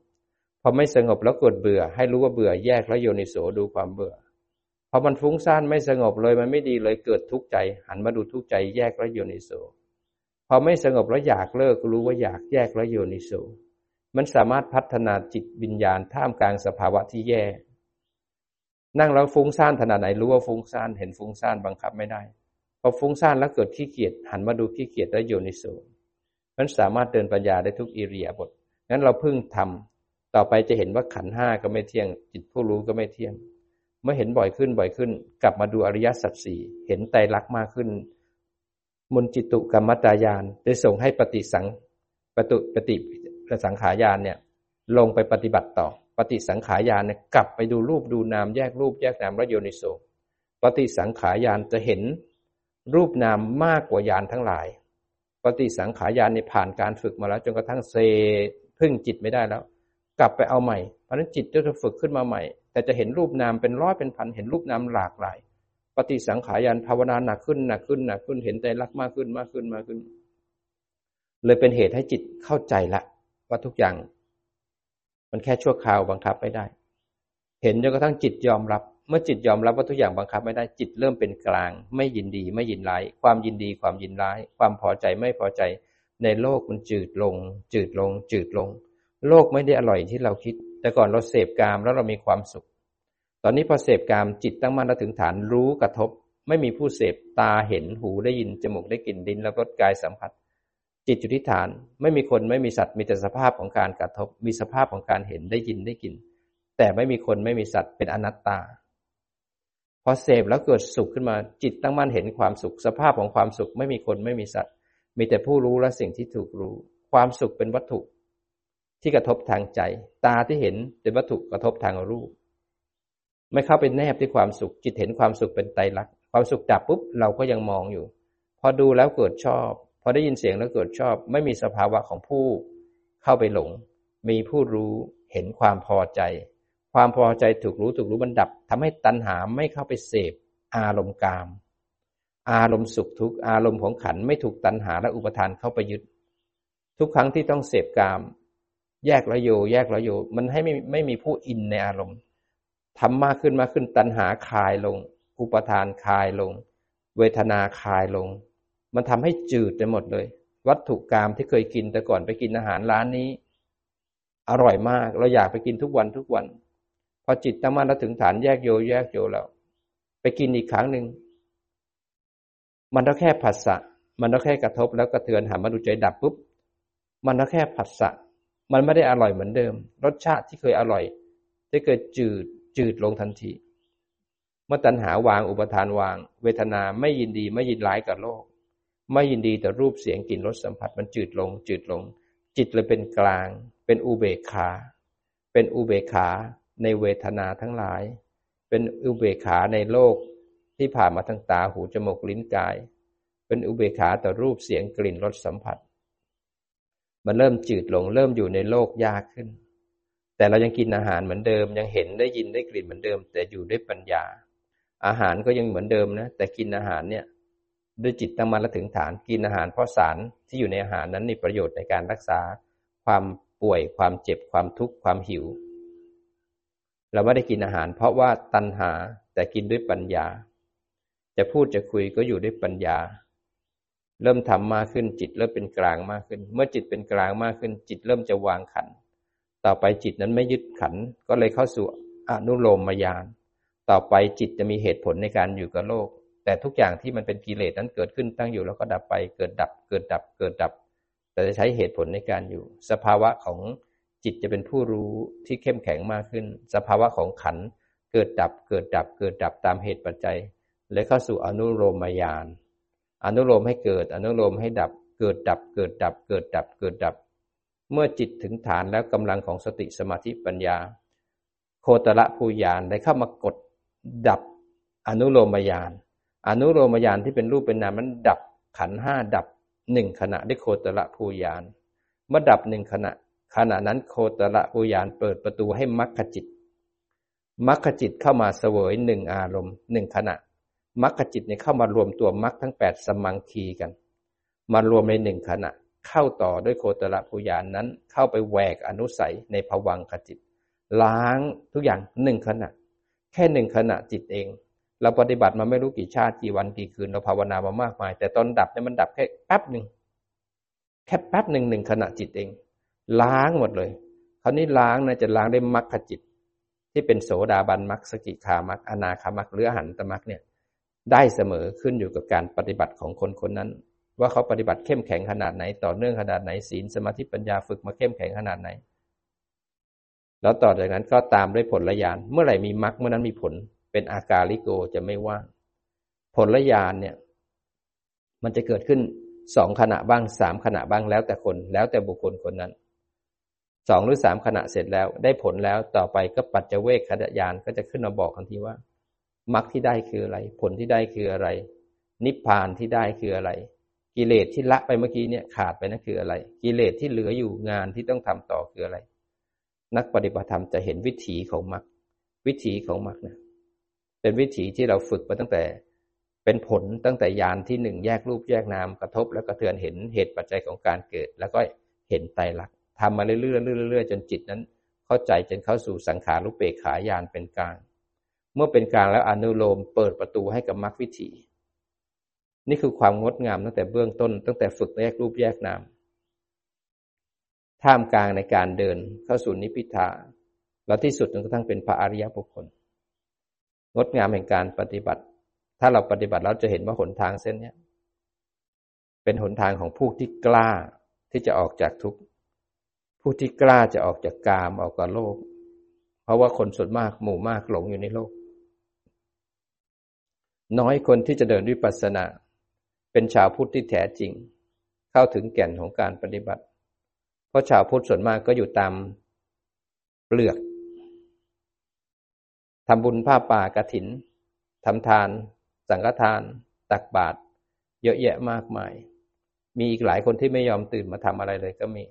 พอไม่สงบแล้วเกิดเบื่อ ให้รู้ว่าเบื่อแยกแล้วโยนิโสดูความเบื่อพอมันฟุ้งซ่านไม่สงบเลยมันไม่ดีเลยเกิดทุกข์ใจ หันมาดูทุกข์ใจแยกแล้วโยนิโสพอไม่สงบแล้วอยากเลิกรู้ว่าอยากแยกแล้วโยนิโสมันสามารถพัฒนาจิตวิญญาณท่ามกลางสภาวะที่แย่ นั่งแล้วฟุ้งซ่านขนาดไหนรู้ว่าฟุ้งซ่านเห็นฟุ้งซ่านบังคับไม่ได้พอฟุ้งซ่านแล้วเกิดขี้เกียจหันมาดูขี้เกียจแล้วโยนิโสมันสามารถเดินปัญญาได้ทุกอิริยาบถงั้นเราพึ่งทำ ต่อไปจะเห็นว่าขันห้าก็ไม่เที่ยง จิตผู้รู้ก็ไม่เที่ยง เมื่อเห็นบ่อยขึ้นบ่อยขึ้น กลับมาดูอริยสัจสี่เห็นไตรลักษณ์มากขึ้น มุนจิตุกรรมตายานได้ส่งให้ปฏิสังปตุปฏิสังขายานเนี่ย ลงไปปฏิบัติต่อ ปฏิสังขายานเนี่ยกลับไปดูรูปดูนามแยกรูปแยกนามแลโยนิโสปฏิสังขายานจะเห็นรูปนามมากกว่ายานทั้งหลาย ปฏิสังขายานในผ่านการฝึกมาแล้วจนกระทั่งเซพึ่งจิตไม่ได้แล้ว กลับไปเอาใหม่ เพราะนั้นจิตจะฝึกขึ้นมาใหม่ แต่จะเห็นรูปนามเป็นร้อยเป็นพัน เห็นรูปนามหลากหลาย ปฏิสังขารยานภาวนาหนักขึ้นหนักขึ้นหนักขึ้น เห็นใจรักมากขึ้นมากขึ้นมากขึ้น เลยเป็นเหตุให้จิตเข้าใจละว่าทุกอย่าง มันแค่ชั่วคราวบังคับไม่ได้ เห็นจนกระทั่งจิตยอมรับ เมื่อจิตยอมรับว่าทุกอย่างบังคับไม่ได้ จิตเริ่มเป็นกลาง ไม่ยินดี ไม่ยินร้าย ความยินดี ความยินร้าย ความพอใจไม่พอใจ ในโลกมันจืดลง จืดลง จืดลง โลกไม่ได้อร่อยที่เราคิด แต่ก่อนเราเสพกามแล้วเรามีความสุข ตอนนี้พอเสพกามจิตตั้งมั่นแล้วถึงฐานรู้กระทบ ไม่มีผู้เสพตาเห็นหูได้ยินจมูกได้กลิ่นดินแล้วก็กายสัมผัส จิตจุทิฐานไม่มีคนไม่มีสัตว์มีแต่สภาพของการกระทบ มีสภาพของการเห็นได้ยินได้กลิ่นแต่ไม่มีคนไม่มีสัตว์เป็นอนัตตาพอเสพแล้วเกิดสุขขึ้นมาจิตตั้งมั่นเห็นความสุข สภาพของความสุขไม่มีคนไม่มีสัตว์ มีแต่ผู้รู้และสิ่งที่ถูกรู้ ความสุขเป็นวัตถุ ที่กระทบทางใจ ตาที่เห็นเป็นวัตถุกระทบทางรูป ไม่เข้าไปแนบที่ความสุข จิตเห็นความสุขเป็นไตรลักษณ์ความสุขดับปุ๊บเราก็ยังมองอยู่ พอดูแล้วเกิดชอบ พอได้ยินเสียงแล้วเกิดชอบ ไม่มีสภาวะของผู้ เข้าไปหลง มีผู้รู้เห็นความพอใจ ความพอใจถูกรู้ถูกรู้มันดับทำให้ตัณหาไม่เข้าไปเสพ อารมณ์กาม อารมณ์สุขทุกอารมณ์ของขันไม่ถูกตัณหาและอุปทานเข้าไปยึด ทุกครั้งที่ต้องเสพกาม แยกระโยแยกระโยมันให้ไม่ไม่มีผู้อินในอารมณ์ทำมากขึ้นมากขึ้นตัณหาคลายลง อุปทานคลายลง เวทนาคลายลง มันทำให้จืดไปหมดเลย วัตถุกรรมที่เคยกินแต่ก่อนไปกินอาหารร้านนี้ อร่อยมากเราอยากไปกินทุกวันทุกวัน พอจิตตั้งมั่นแล้วถึงฐานแยกโยแยกโยแล้ว ไปกินอีกครั้งหนึ่งมันก็แค่ผัสสะมันก็แค่กระทบแล้วกระเทือนหันมาดูใจดับปุ๊บมันก็แค่ผัสสะ มันไม่ได้อร่อยเหมือนเดิม รสชาติที่เคยอร่อยได้เกิดจืดจืดลงทันที เมื่อตัณหาวางอุปทานวาง เวทนาไม่ยินดีไม่ยินร้ายกับโลก ไม่ยินดีแต่รูปเสียงกลิ่นรสสัมผัสมันจืดลง จืดลง จิตเลยเป็นกลาง เป็นอุเบกขา เป็นอุเบกขาในเวทนาทั้งหลาย เป็นอุเบกขาในโลกที่ผ่านมาทางตาหูจมูกลิ้นกาย เป็นอุเบกขาต่อรูปเสียงกลิ่นรสสัมผัส มันเริ่มจืดลง เริ่มอยู่ในโลกยากขึ้น แต่เรายังกินอาหารเหมือนเดิม ยังเห็นได้ยินได้กลิ่นเหมือนเดิม แต่อยู่ด้วยปัญญา อาหารก็ยังเหมือนเดิมนะ แต่กินอาหารเนี่ยด้วยจิตตั้งมั่นและถึงฐานกินอาหารเพราะสารที่อยู่ในอาหารนั้นมีประโยชน์ในการรักษาความป่วยความเจ็บความทุกข์ความหิว เราไม่ได้กินอาหาร เพราะว่าตัณหาแต่กินด้วยปัญญา จะพูดจะคุยก็อยู่ด้วยปัญญา เริ่มทำมากขึ้นจิตเริ่มเป็นกลางมากขึ้น เมื่อจิตเป็นกลางมากขึ้น จิตเริ่มจะวางขัน ต่อไปจิตนั้นไม่ยึดขันก็เลยเข้าสู่อนุโลมมายาน ต่อไปจิตจะมีเหตุผลในการอยู่กับโลก แต่ทุกอย่างที่มันเป็นกิเลสนั้นเกิดขึ้นตั้งอยู่แล้วก็ดับไปเกิดดับเกิดดับเกิดดับ แต่จะใช้เหตุผลในการอยู่ สภาวะของจิตจะเป็นผู้รู้ที่เข้มแข็งมากขึ้น สภาวะของขันเกิดดับเกิดดับเกิดดับตามเหตุปัจจัย และเข้าสู่อนุโลมมายาน อนุโลมให้เกิด อนุโลมให้ดับ เกิดดับ เกิดดับ เกิดดับ เกิดดับ เมื่อจิตถึงฐานแล้วกำลังของสติสมาธิปัญญา โคตรภูยานได้เข้ามากดดับอนุโลมยาน อนุโลมยานที่เป็นรูปเป็นนามมันดับขันห้าดับหนึ่งขณะได้โคตรภูยาน เมื่อดับหนึ่งขณะ ขณะนั้นโคตรภูยานเปิดประตูให้มรรคจิตมรรคจิตเข้ามาเสวยหนึ่งอารมณ์หนึ่งขณะ มรรคจิตเนี่ยเข้ามารวมตัวมรรคทั้งแปดสมังคีกัน มารวมในหนึ่งขณะ เข้าต่อด้วยโคตรภูยานนั้น เข้าไปแหวกอนุสัยในภวังคจิต ล้างทุกอย่างหนึ่งขณะ แค่หนึ่งขณะจิตเอง เราปฏิบัติมาไม่รู้กี่ชาติกี่วันกี่คืนเราภาวนามามากมาย แต่ตอนดับเนี่ยมันดับแค่แป๊บหนึ่งแค่แป๊บหนึ่งหนึ่งขณะจิตเอง ล้างหมดเลย คราวนี้ล้างนะจะล้างได้มรรคจิต ที่เป็นโสดาบันมรรคสกิคามรรคอนาคามรรคหรืออหันตมรรคเนี่ย ได้เสมอขึ้นอยู่กับการปฏิบัติของคนคนนั้น ว่าเขาปฏิบัติเข้มแข็งขนาดไหน ต่อเนื่องขนาดไหนศีลสมาธิปัญญาฝึกมาเข้มแข็งขนาดไหน แล้วต่อจากนั้นก็ตามด้วยผลละยานเมื่อไหร่มีมรรคเมื่อนั้นมีผล เป็นอาการลิโกจะไม่ว่างผลละยานเนี่ย มันจะเกิดขึ้นสองขณะบ้างสามขณะบ้างแล้วแต่คนแล้วแต่บุคคลคนนั้นสองหรือสามขณะเสร็จแล้ว ได้ผลแล้วต่อไปก็ปัจเจเวกขณะยานก็จะขึ้นมาบอกทันทีว่า มรรคที่ได้คืออะไร ผลที่ได้คืออะไร นิพพานที่ได้คืออะไร กิเลสที่ละไปเมื่อกี้เนี่ยขาดไปนั่นคืออะไร กิเลสที่เหลืออยู่งานที่ต้องทำต่อคืออะไร นักปฏิบัติธรรมจะเห็นวิถีของมรรควิถีของมรรคนะเป็นวิถีที่เราฝึกมาตั้งแต่เป็นผลตั้งแต่ยานที่หนึ่งแยกรูปแยกนามกระทบ แล้วกระเทือนเห็นเหตุปัจจัยของการเกิด แล้วก็เห็นไตรลักษณ์ทำมาเรื่อยๆเรื่อยๆจนจิตนั้น เข้าใจจนเข้าสู่สังขารุเปกขายานเป็นกลาง มื่อเป็นกลางแล้วอนุโลมเปิดประตูให้กับมรรควิถี นี่คือความงดงามตั้งแต่เบื้องต้น ตั้งแต่ฝึกแยกรูปแยกนามท่ามกลางในการเดินเข้าสู่นิพพิทาแล้วที่สุดจนกระทั่งเป็นพระอริยบุคคล งดงามแห่งการปฏิบัติ ถ้าเราปฏิบัติแล้วจะเห็นว่าหนทางเส้นนี้เป็นหนทางของผู้ที่กล้าที่จะออกจากทุกข์ผู้ที่กล้าจะออกจากกามออกจากโลก เพราะว่าคนส่วนมากหมู่มากหลงอยู่ในโลก น้อยคนที่จะเดินวิปัสสนา เป็นชาวพุทธที่แท้จริง เข้าถึงแก่นของการปฏิบัติ เพราะชาวพุทธส่วนมากก็อยู่ตามเปลือกทำบุญผ้าป่ากระถินทำทาน สังฆทาน ตักบาตรเยอะแยะมากมาย มีอีกหลายคนที่ไม่ยอมตื่นมาทำอะไรเลยก็มี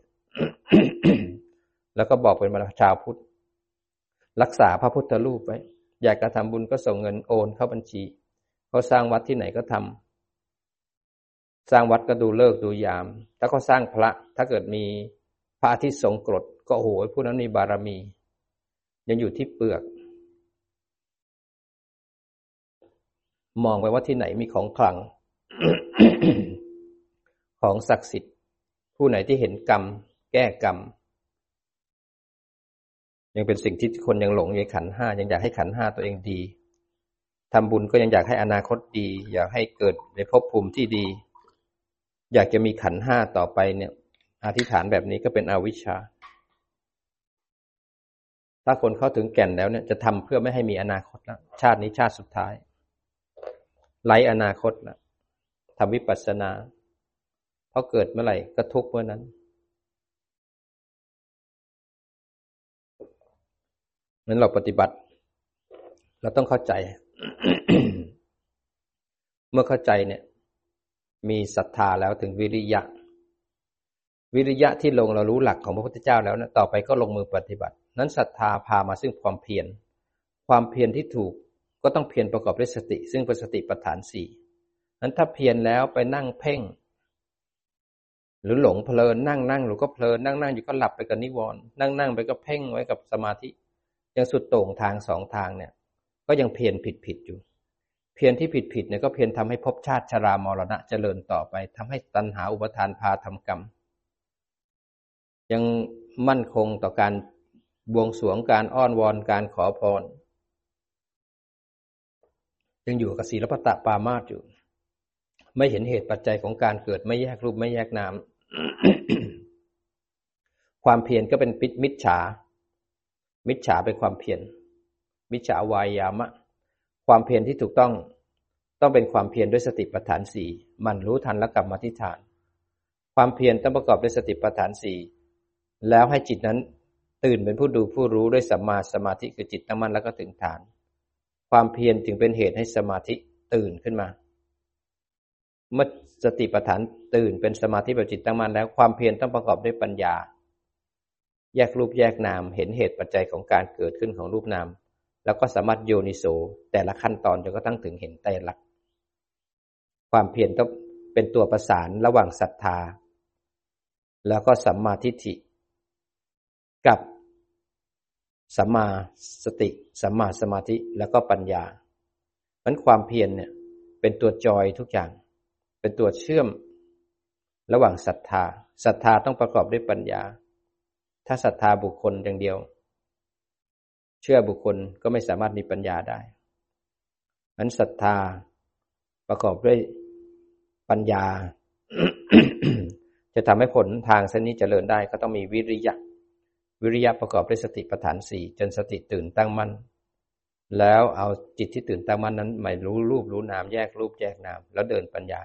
แล้วก็บอกเป็นมาชาวพุทธ รักษาพระพุทธรูปไว้ อยากจะทำบุญก็ส่งเงินโอนเข้าบัญชี เขาสร้างวัดที่ไหนก็ทสร้างวัดก็ดูเลิกดูยามถ้าก็สร้างพระ ถ้าเกิดมีพระอาทิตย์ทรงกรดก็โอ้โหผู้นั้นมีบารมี ยังอยู่ที่เปลือก มองไปว่าที่ไหนมีของขลัง ของศักดิ์สิทธิ์ ผู้ไหนที่เห็นกรรม แก้กรรม ยังเป็นสิ่งที่คนยังหลงในขันห้ายังอยากให้ขันห้าตัวเองดี ทำบุญก็ยังอยากให้อนาคตดี อยากให้เกิดในภพภูมิที่ดี อยากจะมีขันห้าต่อไปเนี่ยอธิษฐานแบบนี้ก็เป็นอวิชชา ถ้าคนเข้าถึงแก่นแล้วเนี่ยจะทำเพื่อไม่ให้มีอนาคตแล้วชาตินี้ชาติสุดท้ายไร้อนาคตแล้วทำวิปัสสนาเพราะเกิดเมื่อไหร่ก็ทุกเมื่อนั้น นั้นเราปฏิบัติ เราต้องเข้าใจ เมื่อเข้าใจเนี่ย มีศรัทธาแล้วถึงวิริยะ วิริยะที่ลงเรารู้หลักของพระพุทธเจ้าแล้วนะต่อไปก็ลงมือปฏิบัติ นั้นศรัทธาพามาซึ่งความเพียร ความเพียรที่ถูกก็ต้องเพียรประกอบด้วยสติ ซึ่งเป็นสติปัฏฐานสี่นั้นถ้าเพียรแล้วไปนั่งเพ่ง หรือหลงเพลินนั่งนั่งหรือก็เพลินนั่งนั่งอยู่ก็หลับไปกับนิวรณ์นั่งนั่งไปก็เพ่งไว้กับสมาธิยังสุดโต่งทางสองทางเนี่ย ก็ยังเพียรผิดผิดอยู่ เพียรที่ผิดผิดเนี่ยก็เพียรทำให้ภพชาติชรามรณะเจริญต่อไปทำให้ตัณหาอุปทานพาทำกรรม ยังมั่นคงต่อการบวงสรวงการอ้อนวอนการขอพร ยังอยู่กับศีลปตะปามาตอยู่ ไม่เห็นเหตุปัจจัยของการเกิดไม่แยกรูปไม่แยกนามความเพียรก็เป็นปิมิจฉา มิจฉาเป็นความเพียร มิจฉาวายามะ ความเพียรที่ถูกต้อง ต้องเป็นความเพียรด้วยสติปัฏฐานสี่มันรู้ทันและกลับมาที่ฐาน ความเพียรต้องประกอบด้วยสติปัฏฐานสี่แล้วให้จิตนั้นตื่นเป็นผู้ดูผู้รู้ด้วยสัมมาสมาธิคือจิตตั้งมั่นแล้วก็ถึงฐาน ความเพียรถึงเป็นเหตุให้สมาธิตื่นขึ้นมา เมื่อสติปัฏฐานตื่นเป็นสมาธิแบบจิตตั้งมั่นแล้วความเพียรต้องประกอบด้วยปัญญา แยกรูปแยกนามเห็นเหตุปัจจัยของการเกิดขึ้นของรูปนาม แล้วก็สามารถโยนิโสแต่ละขั้นตอนจนกระทั่งถึงเห็นไตรลักษณ์ความเพียรต้องเป็นตัวประสานระหว่างศรัทธา แล้วก็สัมมาทิฏฐิ กับสัมมาสติสัมมาสมาธิแล้วก็ปัญญามันความเพียรเนี่ยเป็นตัวจอยทุกอย่าง เป็นตัวเชื่อมระหว่างศรัทธาศรัทธาต้องประกอบด้วยปัญญา ถ้าศรัทธาบุคคลอย่างเดียว เชื่อบุคคลก็ไม่สามารถมีปัญญาได้นั้นศรัทธาประกอบด้วยปัญญา จะทำให้ผลทางเส้นนี้เจริญได้ก็ต้องมีวิริยะ วิริยะประกอบด้วยสติปัฏฐานสี่จนสติตื่นตั้งมั่น แล้วเอาจิตที่ตื่นตั้งมั่นนั้นม่รู้รูปรู้นามแยกรูปแยกนาม แล้วเดินปัญญา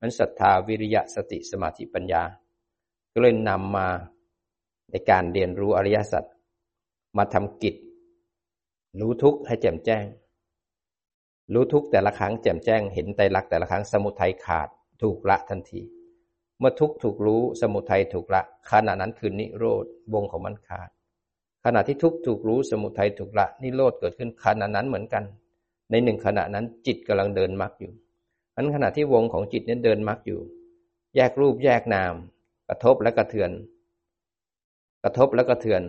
นั้นศรัทธาวิริยะสติสมาธิปัญญา ก็เลยนำมาในการเรียนรู้อริยสัจมาทำกิจ รู้ทุกข์ให้แจ่มแจ้ง รู้ทุกข์แต่ละครั้งแจ่มแจ้ง เห็นไตรลักษณ์แต่ละครั้งสมุทัยขาดถูกละทันที เมื่อทุกข์ถูกรู้สมุทัยถูกละขณะนั้นคือนิโรธวงของมันขาด ขณะที่ทุกข์ถูกรู้สมุทัยถูกละนิโรธเกิดขึ้นขณะนั้นเหมือนกัน ในหนึ่งขณะนั้นจิตกำลังเดินมรรคอยู่อันขณะที่วงของจิตนี้เดินมรรคอยู่ แยกรูปแยกนาม กระทบและกระเทือน กระทบและกระเทือน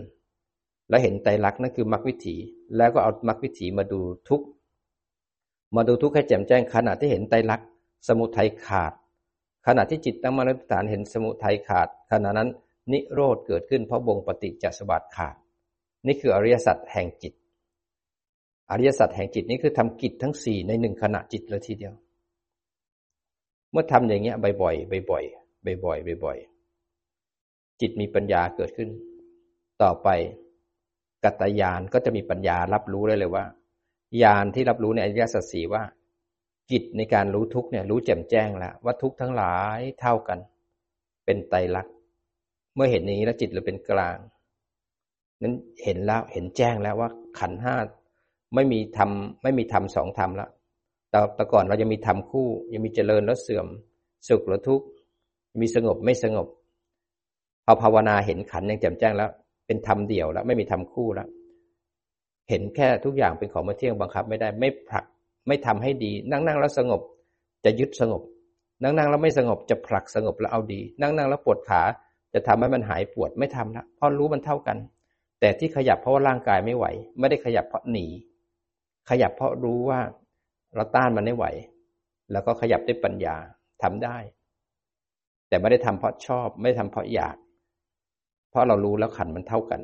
แล้วเห็นไตรลักษณ์นั่นคือมรรควิถี แล้วก็เอามรรควิถีมาดูทุกมาดูทุกให้แจ่มแจ้งขณะที่เห็นไตรลักษณ์สมุทัยขาด ขณะที่จิตตั้งมั่นฐานเห็นสมุทัยขาด ขณะนั้นนิโรธเกิดขึ้นเพราะวงปฏิจจสมบัติขาด นี่คืออริยสัจแห่งจิต อริยสัจแห่งจิตนี้คือทำกิจทั้งสี่ในหนึ่งขณะจิตเลยทีเดียว เมื่อทำอย่างเงี้ยบ่อยๆบ่อยๆบ่อยๆบ่อยๆจิตมีปัญญาเกิดขึ้น ต่อไป กัตยานก็จะมีปัญญารับรู้ได้เลยว่าญาณที่รับรู้ในอริยสัจสี่ว่าจิตในการรู้ทุกเนี่ยรู้แจ่มแจ้งแล้วว่าทุกทั้งหลายเท่ากัน เป็นไตรลักษณ์เมื่อเห็นอย่างนี้แล้วจิตเราเป็นกลาง นั้นเห็นแล้วเห็นแจ้งแล้วว่าขันห้าไม่มีทำไม่มีทำสองทำแล้วแต่แต่ก่อนเรายังมีทำคู่ ยังมีเจริญแล้วเสื่อม สุขหรือทุกข์มีสงบไม่สงบพอภาวนาเห็นขันยังแจ่มแจ้งแล้ว เป็นธรรมเดี่ยวแล้ว ไม่มีธรรมคู่แล้ว เห็นแค่ทุกอย่างเป็นของมาเที่ยงบังคับ ไม่ได้ไม่ผลัก ไม่ทำให้ดี นั่งนั่งแล้วสงบ จะยึดสงบ นั่งนั่งแล้วไม่สงบจะผลักสงบแล้วเอาดี นั่งนั่งแล้วปวดขาจะทำให้มันหายปวดไม่ทำละเพราะรู้มันเท่ากัน แต่ที่ขยับเพราะว่าร่างกายไม่ไหว ไม่ได้ขยับเพราะหนี ขยับเพราะรู้ว่าเราต้านมันไม่ไหว แล้วก็ขยับด้วยปัญญาทำได้ แต่ไม่ได้ทำเพราะชอบ ไม่ทำเพราะอยาก เพราะเรารู้แล้วขันมันเท่ากัน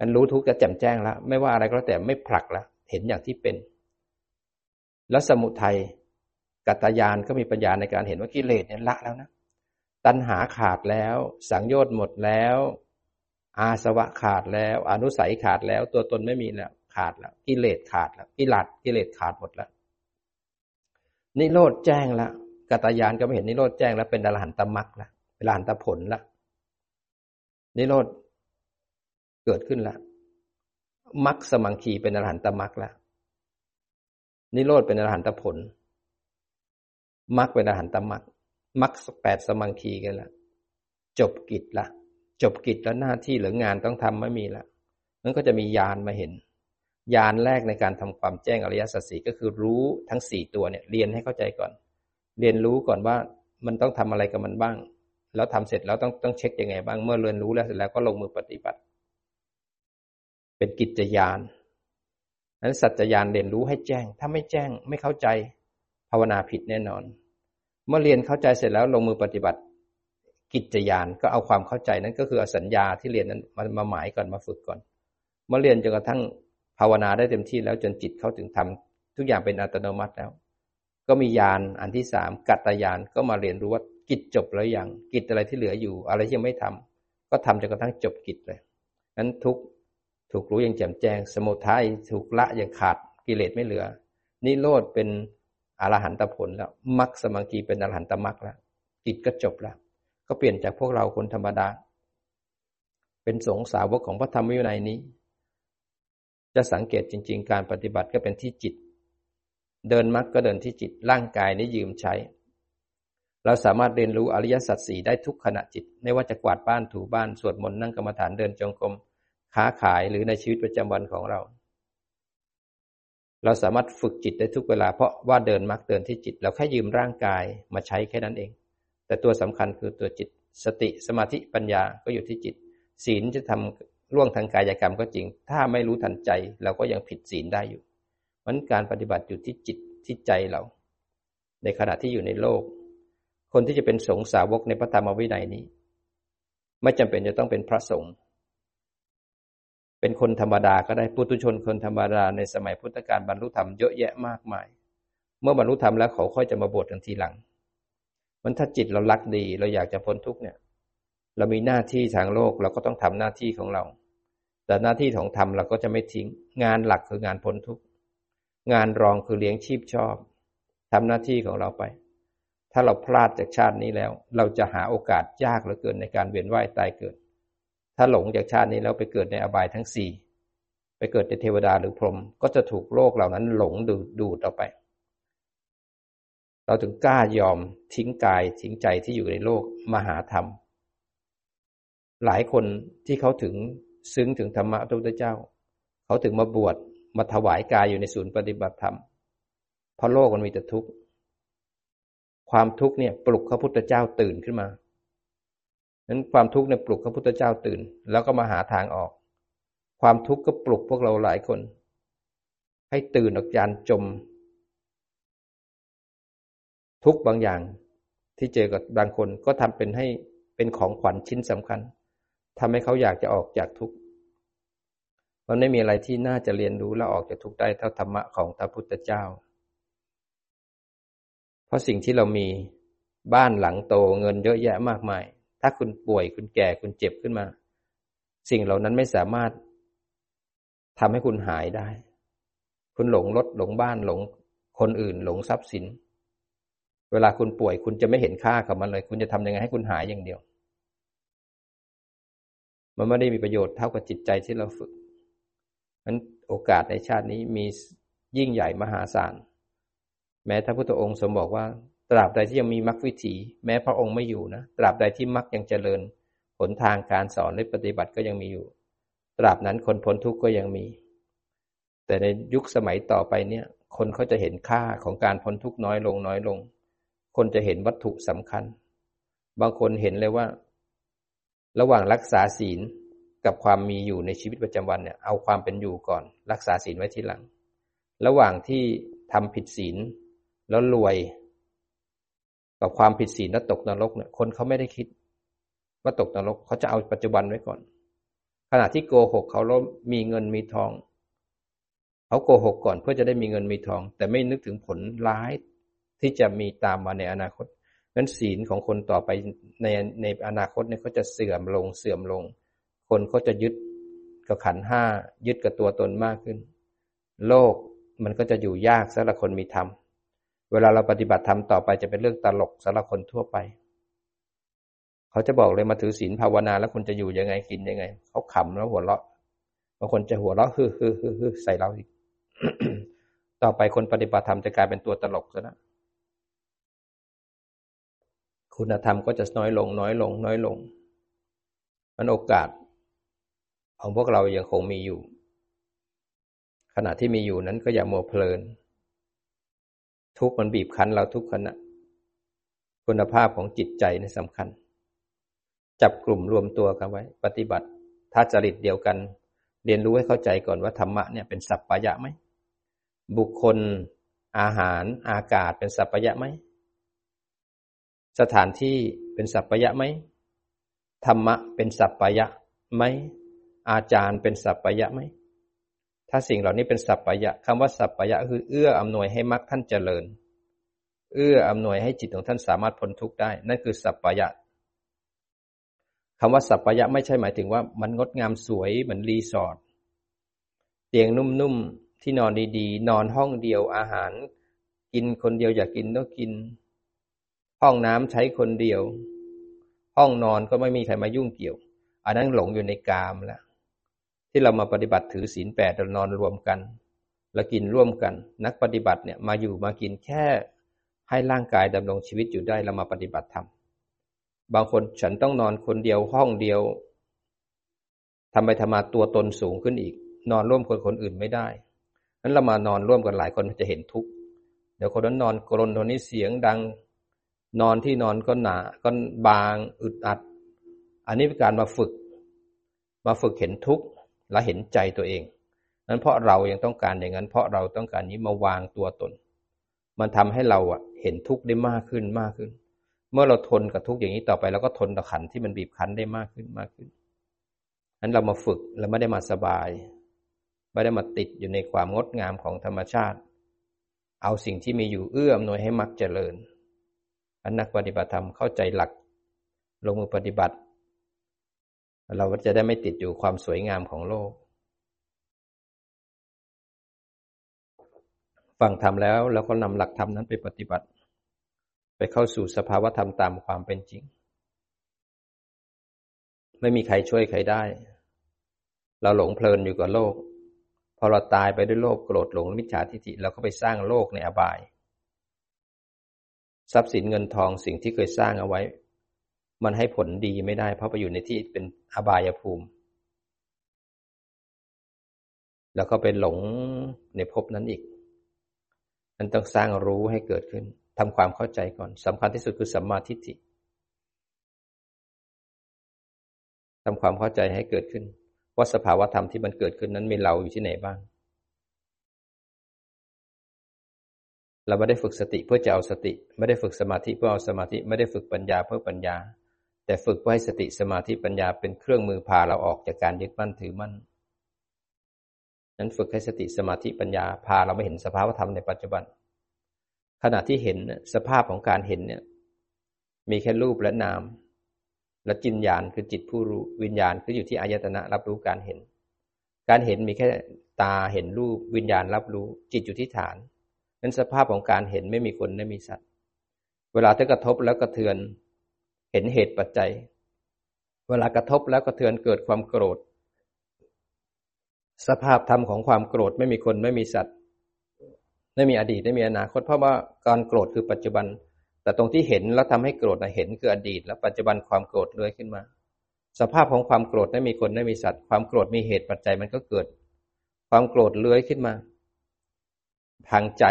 อันรู้ทุกข์จะแจ่มแจ้งแล้ว ไม่ว่าอะไรก็แล้วแต่ไม่ผลักแล้วเห็นอย่างที่เป็น แล้วสมุทัยกัตยานก็มีปัญญาในการเห็นว่ากิเลสเนี่ยละแล้วนะตัณหาขาดแล้ว สังโยชน์หมดแล้ว อาสวะขาดแล้ว อนุสัยขาดแล้ว ตัวตนไม่มีแล้วขาดแล้วกิเลสขาดแล้วกิลัดกิเลสขาดหมดแล้วนิโรธแจ้งแล้วกัตยานก็ไม่เห็นนิโรธแจ้งแล้วเป็นอรหันตมรรคแล้วเป็นอรหันตผลแล้ว นิโรธเกิดขึ้นแล้วมรรคสมังคีเป็นอรหันตมรรคแล้วนิโรธเป็นอรหันตผลมรรคเป็นอรหันตมรรคมรรคแปดสมังคีกันละจบกิจละจบกิจแล้วหน้าที่หรืองานต้องทำไม่มีละนั้นก็จะมียานมาเห็น ยานแรกในการทำความแจ้งอริยสัจสี่ก็คือรู้ทั้งสี่ตัวเนี่ย เรียนให้เข้าใจก่อน เรียนรู้ก่อนว่ามันต้องทำอะไรกับมันบ้าง แล้วทำเสร็จแล้วต้องต้องเช็คยังไงบ้าง เมื่อเรียนรู้แล้วเสร็จแล้วก็ลงมือปฏิบัติ เป็นกิจยานนั้นสัจจยานเรียนรู้ให้แจ้ง ถ้าไม่แจ้งไม่เข้าใจภาวนาผิดแน่นอน เมื่อเรียนเข้าใจเสร็จแล้วลงมือปฏิบัติ กิจยานก็เอาความเข้าใจนั้นก็คือสัญญาที่เรียนนั้นมามาหมายก่อนมาฝึกก่อน เมื่อเรียนจนกระทั่งภาวนาได้เต็มที่แล้วจนจิตเข้าถึงทำทุกอย่างเป็นอัตโนมัติแล้ว ก็มียานอันที่สามกัตยานก็มาเรียนรู้ว่า กิจจบแล้วอย่างกิจอะไรที่เหลืออยู่ อะไรที่ยังไม่ทำก็ทำจนกระทั่งจบกิจเลยนั้นทุกถูกรู้อย่างแจ่มแจ้ง สมุทัยถูกละอย่างขาดกิเลสไม่เหลือ นิโรธเป็นอรหันตผลแล้วมรรคสมังคีเป็นอรหันตมรรคแล้วกิจก็จบแล้ว ก็เปลี่ยนจากพวกเราคนธรรมดา เป็นสงสาวกของพระธรรมวินัยนี้ จะสังเกตจริง ๆ การปฏิบัติก็เป็นที่จิต เดินมรรคก็เดินที่จิตร่างกายนี้ยืมใช้ เราสามารถเรียนรู้อริยสัจสี่ได้ทุกขณะจิต ไม่ว่าจะกวาดบ้านถูบ้านสวดมนต์นั่งกรรมฐานเดินจงกรมค้าขายหรือในชีวิตประจำวันของเรา เราสามารถฝึกจิตได้ทุกเวลาเพราะว่าเดินมรรคเดินที่จิต เราแค่ยืมร่างกายมาใช้แค่นั้นเอง แต่ตัวสำคัญคือตัวจิต สติสมาธิปัญญาก็อยู่ที่จิต ศีลจะทำล่วงทางกายกรรมก็จริง ถ้าไม่รู้ทันใจเราก็ยังผิดศีลได้อยู่มันการปฏิบัติอยู่ที่จิตที่ใจเรา ในขณะที่อยู่ในโลก คนที่จะเป็นสงฆ์สาวกในพระธรรมวินัยนี้ ไม่จำเป็นจะต้องเป็นพระสงฆ์เป็นคนธรรมดาก็ได้ปุถุชนคนธรรมดาในสมัยพุทธกาลบรรลุธรรมเยอะแยะมากมาย เมื่อบรรลุธรรมแล้วเขาค่อยจะมาบวชกันทีหลัง มันถ้าจิตเรารักดี เราอยากจะพ้นทุกเนี่ย เรามีหน้าที่ทางโลกเราก็ต้องทำหน้าที่ของเรา แต่หน้าที่ของธรรมเราก็จะไม่ทิ้ง งานหลักคืองานพ้นทุกงานรองคือเลี้ยงชีพชอบทำหน้าที่ของเราไป ถ้าเราพลาดจากชาตินี้แล้ว เราจะหาโอกาสยากเหลือเกินในการเวียนว่ายตายเกิด ถ้าหลงจากชาตินี้แล้วไปเกิดในอบายทั้งสี่ไปเกิดในเทวดาหรือพรหมก็จะถูกโลกเหล่านั้นหลงดูดดูดออกไป เราถึงกล้ายอมทิ้งกายทิ้งใจที่อยู่ในโลกมหาธรรม หลายคนที่เขาถึงซึ้งถึงธรรมะพระพุทธเจ้า เขาถึงมาบวชมาถวายกายอยู่ในศูนย์ปฏิบัติธรรมเพราะโลกมันมีแต่ทุกข์ ความทุกข์เนี่ยปลุกพระพุทธเจ้าตื่นขึ้นมานั้นความทุกข์เนี่ยปลุกพระพุทธเจ้าตื่น แล้วก็มาหาทางออก ความทุกข์ก็ปลุกพวกเราหลายคน ให้ตื่นออกจากจม ทุกบางอย่างที่เจอกับบางคนก็ทำเป็นให้เป็นของขวัญชิ้นสำคัญทำให้เขาอยากจะออกจากทุกข์มันไม่มีอะไรที่น่าจะเรียนรู้และออกจากทุกข์ได้เท่าธรรมะของพระพุทธเจ้า เพราะสิ่งที่เรามีบ้านหลังโตเงินเยอะแยะมากมาย ถ้าคุณป่วยคุณแก่คุณเจ็บขึ้นมา สิ่งเหล่านั้นไม่สามารถทำให้คุณหายได้ คุณหลงรถหลงบ้านหลงคนอื่น หลงทรัพย์สิน เวลาคุณป่วยคุณจะไม่เห็นค่ากับมันเลย คุณจะทำยังไงให้คุณหายอย่างเดียว มันไม่ได้มีประโยชน์เท่ากับจิตใจที่เราฝึกนั้นโอกาสในชาตินี้มียิ่งใหญ่มหาศาล แม้พระพุทธองค์ทรงบอกว่า ตราบใดที่ยังมีมรรควิถี แม้พระองค์ไม่อยู่นะ ตราบใดที่มรรคยังเจริญผลทางการสอนและปฏิบัติก็ยังมีอยู่ ตราบนั้นคนพ้นทุกข์ก็ยังมี แต่ในยุคสมัยต่อไปเนี่ย คนเขาจะเห็นค่าของการพ้นทุกข์น้อยลงน้อยลง คนจะเห็นวัตถุสำคัญ บางคนเห็นเลยว่า ระหว่างรักษาศีลกับความมีอยู่ในชีวิตประจำวันเนี่ย เอาความเป็นอยู่ก่อน รักษาศีลไว้ทีหลัง ระหว่างที่ทำผิดศีล แล้วรวยกับความผิดศีลแล้วตกนรกเนี่ยคนเขาไม่ได้คิดว่าตกนรกเขาจะเอาปัจจุบันไว้ก่อน ขณะที่โกหกเขาแล้วมีเงินมีทองเขาโกหกก่อนเพื่อจะได้มีเงินมีทอง แต่ไม่นึกถึงผลร้ายที่จะมีตามมาในอนาคตนั้นศีลของคนต่อไปในในอนาคตเนี่ยก็จะเสื่อมลงเสื่อมลง คนก็จะยึดกับขันห้ายึดกับตัวตนมากขึ้น โลกมันก็จะอยู่ยากสำหรับคนมีธรรม เวลาเราปฏิบัติธรรมต่อไปจะเป็นเรื่องตลกสำหรับคนทั่วไป เขาจะบอกเลยมาถือศีลภาวนาแล้วคุณจะอยู่ยังไงกินยังไง เขาขำแล้วหัวเราะบางคนจะหัวเราะฮือฮือฮือใส่เราอีก ต่อไปคนปฏิบัติธรรมจะกลายเป็นตัวตลกซะนะคุณธรรมก็จะน้อยลง น้อยลง น้อยลง มันโอกาส ของพวกเรายังคงมีอยู่ ขณะที่มีอยู่นั้นก็อย่ามัวเพลิน ทุกมันบีบคั้นเราทุกขณะ คุณภาพของจิตใจนี่สำคัญ จับกลุ่มรวมตัวกันไว้ ปฏิบัติ ถ้าจริตเดียวกัน เรียนรู้ให้เข้าใจก่อนว่าธรรมะเนี่ยเป็นสัพพยะไหม บุคคล อาหาร อากาศเป็นสัพพยะไหม สถานที่เป็นสัพพยะไหม ธรรมะเป็นสัพพยะไหม อาจารย์เป็นสัพพยะไหม ถ้าสิ่งเหล่านี้เป็นสัพพยะคำว่าสัพพยะคือเอื้ออำนวยให้มรรคท่านเจริญ เอื้ออำนวยให้จิตของท่านสามารถพ้นทุกข์ได้ นั่นคือสัพพยะคำว่าสัพพยะไม่ใช่หมายถึงว่ามันงดงามสวยเหมือนรีสอร์ทเตียงนุ่มๆที่นอนดีๆ นอนห้องเดียวอาหาร กินคนเดียวอยากกินก็กิน ห้องน้ำใช้คนเดียว ห้องนอนก็ไม่มีใครมายุ่งเกี่ยว อันนั้นหลงอยู่ในกามแล้ว ที่เรามาปฏิบัติถือศีลแปดเรานอนรวมกัน แล้วกินร่วมกัน นักปฏิบัติเนี่ยมาอยู่มากินแค่ให้ร่างกายดำรงชีวิตอยู่ได้เรามาปฏิบัติธรรมบางคนฉันต้องนอนคนเดียวห้องเดียวทำไปทำมาตัวตนสูงขึ้นอีก นอนร่วมคนคนอื่นไม่ได้นั้นเรามานอนร่วมกันหลายคนจะเห็นทุกข์เดี๋ยวคนนั้นนอนกรนคนนี้เสียงดัง นอนที่นอนก็หนาก็บางอึดอัด อันนี้เป็นการมาฝึก มาฝึกเห็นทุกข์ และเห็นใจตัวเอง นั้นเพราะเรายังต้องการอย่างนั้น เพราะเราต้องการนี้มาวางตัวตน มันทำให้เราอะเห็นทุกข์ได้มากขึ้นมากขึ้น เมื่อเราทนกับทุกข์อย่างนี้ต่อไปเราก็ทนต่อขันที่มันบีบคั้นได้มากขึ้นมากขึ้นนั้นเรามาฝึกแล้วไม่ได้มาสบาย ไม่ได้มาติดอยู่ในความงดงามของธรรมชาติ เอาสิ่งที่มีอยู่เอื้ออำนวยให้มักเจริญอันนักปฏิบัติธรรมเข้าใจหลัก ลงมือปฏิบัติ เราก็จะได้ไม่ติดอยู่ความสวยงามของโลก ฟังธรรมแล้วแล้วก็นำหลักธรรมนั้นไปปฏิบัติ ไปเข้าสู่สภาวธรรมตามความเป็นจริง ไม่มีใครช่วยใครได้ เราหลงเพลินอยู่กับโลก พอเราตายไปด้วยโลภโกรธหลงมิจฉาทิฏฐิเราก็ไปสร้างโลกในอบาย ทรัพย์สินเงินทองสิ่งที่เคยสร้างเอาไว้ มันให้ผลดีไม่ได้ เพราะไปอยู่ในที่เป็นอบายภูมิ แล้วก็เป็นหลงในภพนั้นอีกมันต้องสร้างรู้ให้เกิดขึ้นทำความเข้าใจก่อนสำคัญที่สุดคือสัมมาทิฏฐิทำความเข้าใจให้เกิดขึ้นว่าสภาวธรรมที่มันเกิดขึ้นนั้นมีเราอยู่ที่ไหนบ้าง เราไม่ได้ฝึกสติเพื่อจะเอาสติ ไม่ได้ฝึกสมาธิเพื่อเอาสมาธิ ไม่ได้ฝึกปัญญาเพื่อปัญญา แต่ฝึกเพื่อให้สติสมาธิปัญญาเป็นเครื่องมือพาเราออกจากการยึดมั่นถือมั่นนั้นฝึกให้สติสมาธิปัญญาพาเราไม่เห็นสภาวธรรมในปัจจุบัน ขณะที่เห็นสภาพของการเห็นเนี่ยมีแค่รูปและนาม และจินญาณคือจิตผู้รู้วิญญาณคืออยู่ที่อายตนะรับรู้การเห็น การเห็นมีแค่ตาเห็นรูปวิญญาณรับรู้จิตอยู่ที่ฐานนั้นสภาพของการเห็นไม่มีคนไม่มีสัตว์ เวลาที่กระทบแล้วกระเทือน เห็นเหตุปัจจัย เวลากระทบแล้วกระเทือนเกิดความโกรธ สภาพธรรมของความโกรธไม่มีคนไม่มีสัตว์ ไม่มีอดีตไม่มีอนาคตเพราะว่าการโกรธคือปัจจุบัน แต่ตรงที่เห็นแล้วทำให้โกรธนะเห็นคืออดีต แล้วปัจจุบันความโกรธเลื้อยขึ้นมา สภาพของความโกรธไม่มีคนไม่มีสัตว์ ความโกรธมีเหตุปัจจัยมันก็เกิด ความโกรธเลื้อยขึ้นมา ทางใจ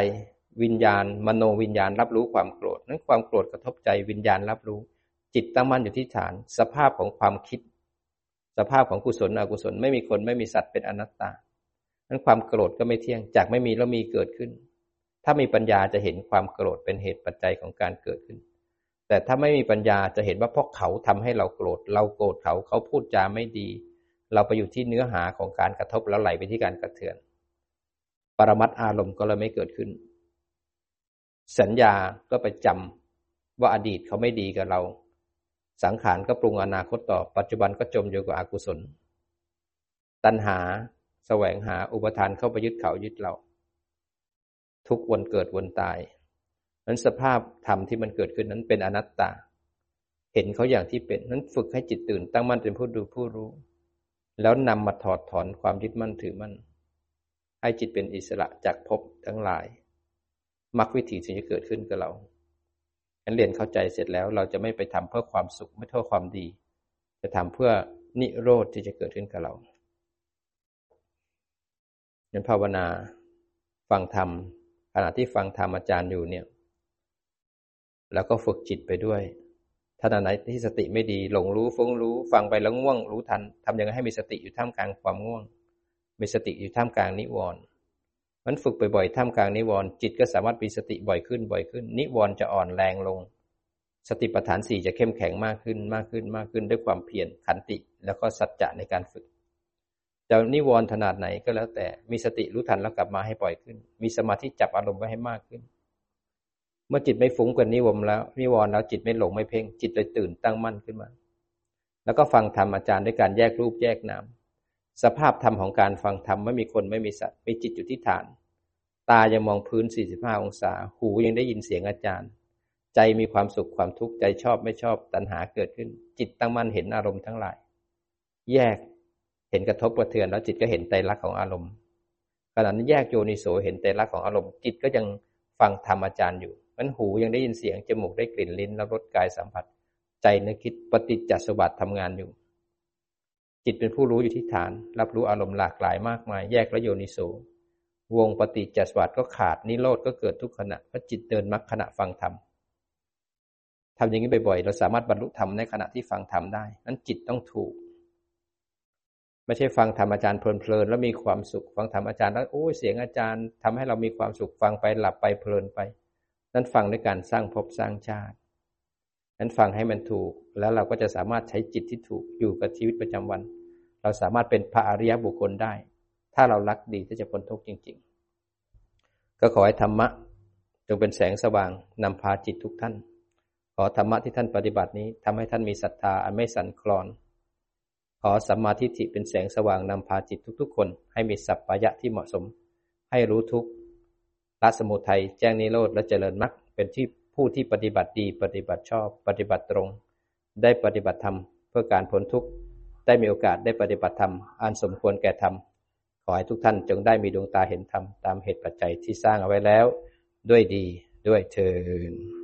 วิญญาณ มโนวิญญาณรับรู้ความโกรธนั้นความโกรธกระทบใจวิญญาณรับรู้ จิตตั้งมั่นอยู่ที่ฐาน สภาพของความคิด สภาพของกุศลอกุศลไม่มีคนไม่มีสัตว์เป็นอนัตตานั้นความโกรธก็ไม่เที่ยงจากไม่มีแล้วมีเกิดขึ้น ถ้ามีปัญญาจะเห็นความโกรธเป็นเหตุปัจจัยของการเกิดขึ้น แต่ถ้าไม่มีปัญญาจะเห็นว่าเพราะเขาทำให้เราโกรธ เราโกรธเขาเขาพูดจาไม่ดี เราไปอยู่ที่เนื้อหาของการกระทบแล้วไหลไปที่การกระเทือน ปรมัตอารมณ์ก็เลยไม่เกิดขึ้น สัญญาก็ไปจำว่าอดีตเขาไม่ดีกับเรา สังขารก็ปรุงอนาคตต่อ ปัจจุบันก็จมอยู่กับอกุศล ตัณหาแสวงหาอุปทานเข้าไปยึดเขายึดเรา ทุกวันเกิดวันตายนั้นสภาพธรรมที่มันเกิดขึ้นนั้นเป็นอนัตตา เห็นเขาอย่างที่เป็นนั้นฝึกให้จิตตื่น ตั้งมั่นเป็นผู้ดูผู้รู้ แล้วนำมาถอดถอนความยึดมั่นถือมั่น ให้จิตเป็นอิสระจากภพทั้งหลายมรรควิถีถึงจะเกิดขึ้นกับเรา อันเรียนเข้าใจเสร็จแล้ว เราจะไม่ไปทำเพื่อความสุขไม่เท่าความดี จะทำเพื่อนิโรธที่จะเกิดขึ้นกับเรายันภาวนาฟังธรรมขณะที่ฟังธรรมอาจารย์อยู่เนี่ย แล้วก็ฝึกจิตไปด้วย ถ้าไหนที่สติไม่ดี หลงรู้ฟุ้งรู้ ฟังไปแล้วง่วง รู้ทันทำยังไงให้มีสติอยู่ท่ามกลางความง่วง มีสติอยู่ท่ามกลางนิวรณ์ มันฝึกบ่อยๆท่ามกลางนิวรณ์จิตก็สามารถมีสติบ่อยขึ้นบ่อยขึ้น นิวรณ์จะอ่อนแรงลง สติปัฏฐานสี่จะเข้มแข็งมากขึ้นมากขึ้นมากขึ้นด้วยความเพียรขันติ แล้วก็สัจจะในการฝึกจะนิวรณ์ขนาดไหนก็แล้วแต่มีสติรู้ทันแล้วกลับมาให้ปล่อยขึ้น มีสมาธิจับอารมณ์ไว้ให้มากขึ้น เมื่อจิตไม่ฟุ้งกับนิวรณ์แล้วนิวรณ์แล้วจิตไม่หลงไม่เพ่งจิตเลยตื่นตั้งมั่นขึ้นมา แล้วก็ฟังธรรมอาจารย์ด้วยการแยกรูปแยกนามสภาพธรรมของการฟังธรรมไม่มีคนไม่มีสัตว์มีจิตอยู่ที่ฐาน ตายังมองพื้น 45 องศา หูยังได้ยินเสียงอาจารย์ ใจมีความสุขความทุกข์ใจชอบไม่ชอบตัณหาเกิดขึ้น จิตตั้งมั่นเห็นอารมณ์ทั้งหลาย แยกเห็นกระทบกระเทือนแล้วจิตก็เห็นไตรลักษณ์ของอารมณ์ขณะนั้นแยกโยนิโสเห็นไตรลักษณ์ของอารมณ์จิตก็ยังฟังธรรมอาจารย์อยู่มันหูยังได้ยินเสียงจมูกได้กลิ่นลิ้นแล้วรสกายสัมผัส ใจนึกคิดปฏิจจสมบัติทำงานอยู่ จิตเป็นผู้รู้อยู่ที่ฐาน รับรู้อารมณ์หลากหลายมากมาย แยกและโยนิโส วงปฏิจจสมบัติก็ขาดนิโรธก็เกิดทุกขณะเพราะจิตเดินมรรคขณะฟังธรรมทำอย่างนี้บ่อยๆ เราสามารถบรรลุธรรมในขณะที่ฟังธรรมได้ นั้นจิตต้องถูก ไม่ใช่ฟังธรรมอาจารย์เพลินๆแล้วมีความสุข ฟังธรรมอาจารย์แล้วโอ้เสียงอาจารย์ทำให้เรามีความสุขฟังไปหลับไปเพลินไป นั่นฟังในการสร้างภพสร้างชาติ นั้นฟังให้มันถูก แล้วเราก็จะสามารถใช้จิตที่ถูกอยู่กับชีวิตประจำวัน เราสามารถเป็นพระอริยบุคคลได้ ถ้าเรารักดีที่จะพ้นทุกข์จริง ๆ ก็ขอให้ธรรมะจงเป็นแสงสว่างนำพาจิตทุกท่าน ขอธรรมะที่ท่านปฏิบัตินี้ทำให้ท่านมีศรัทธาอันไม่สั่นคลอน ขอสัมมาทิฏฐิเป็นแสงสว่างนำพาจิตทุกๆ คน ให้มีสัพพยะที่เหมาะสม ให้รู้ทุกละสมุทัยแจ้งนิโรธและเจริญมรรคเป็นที่ผู้ที่ปฏิบัติดี ปฏิบัติชอบ ปฏิบัติตรง ได้ปฏิบัติธรรมเพื่อการพ้นทุกข์ได้มีโอกาสได้ปฏิบัติธรรมอันสมควรแก่ธรรม อให้ทุกท่านจงได้มีดวงตาเห็นธรรมตามเหตุปัจจัยที่สร้างเอาไว้แล้ว ด้วยดีด้วยเชิญ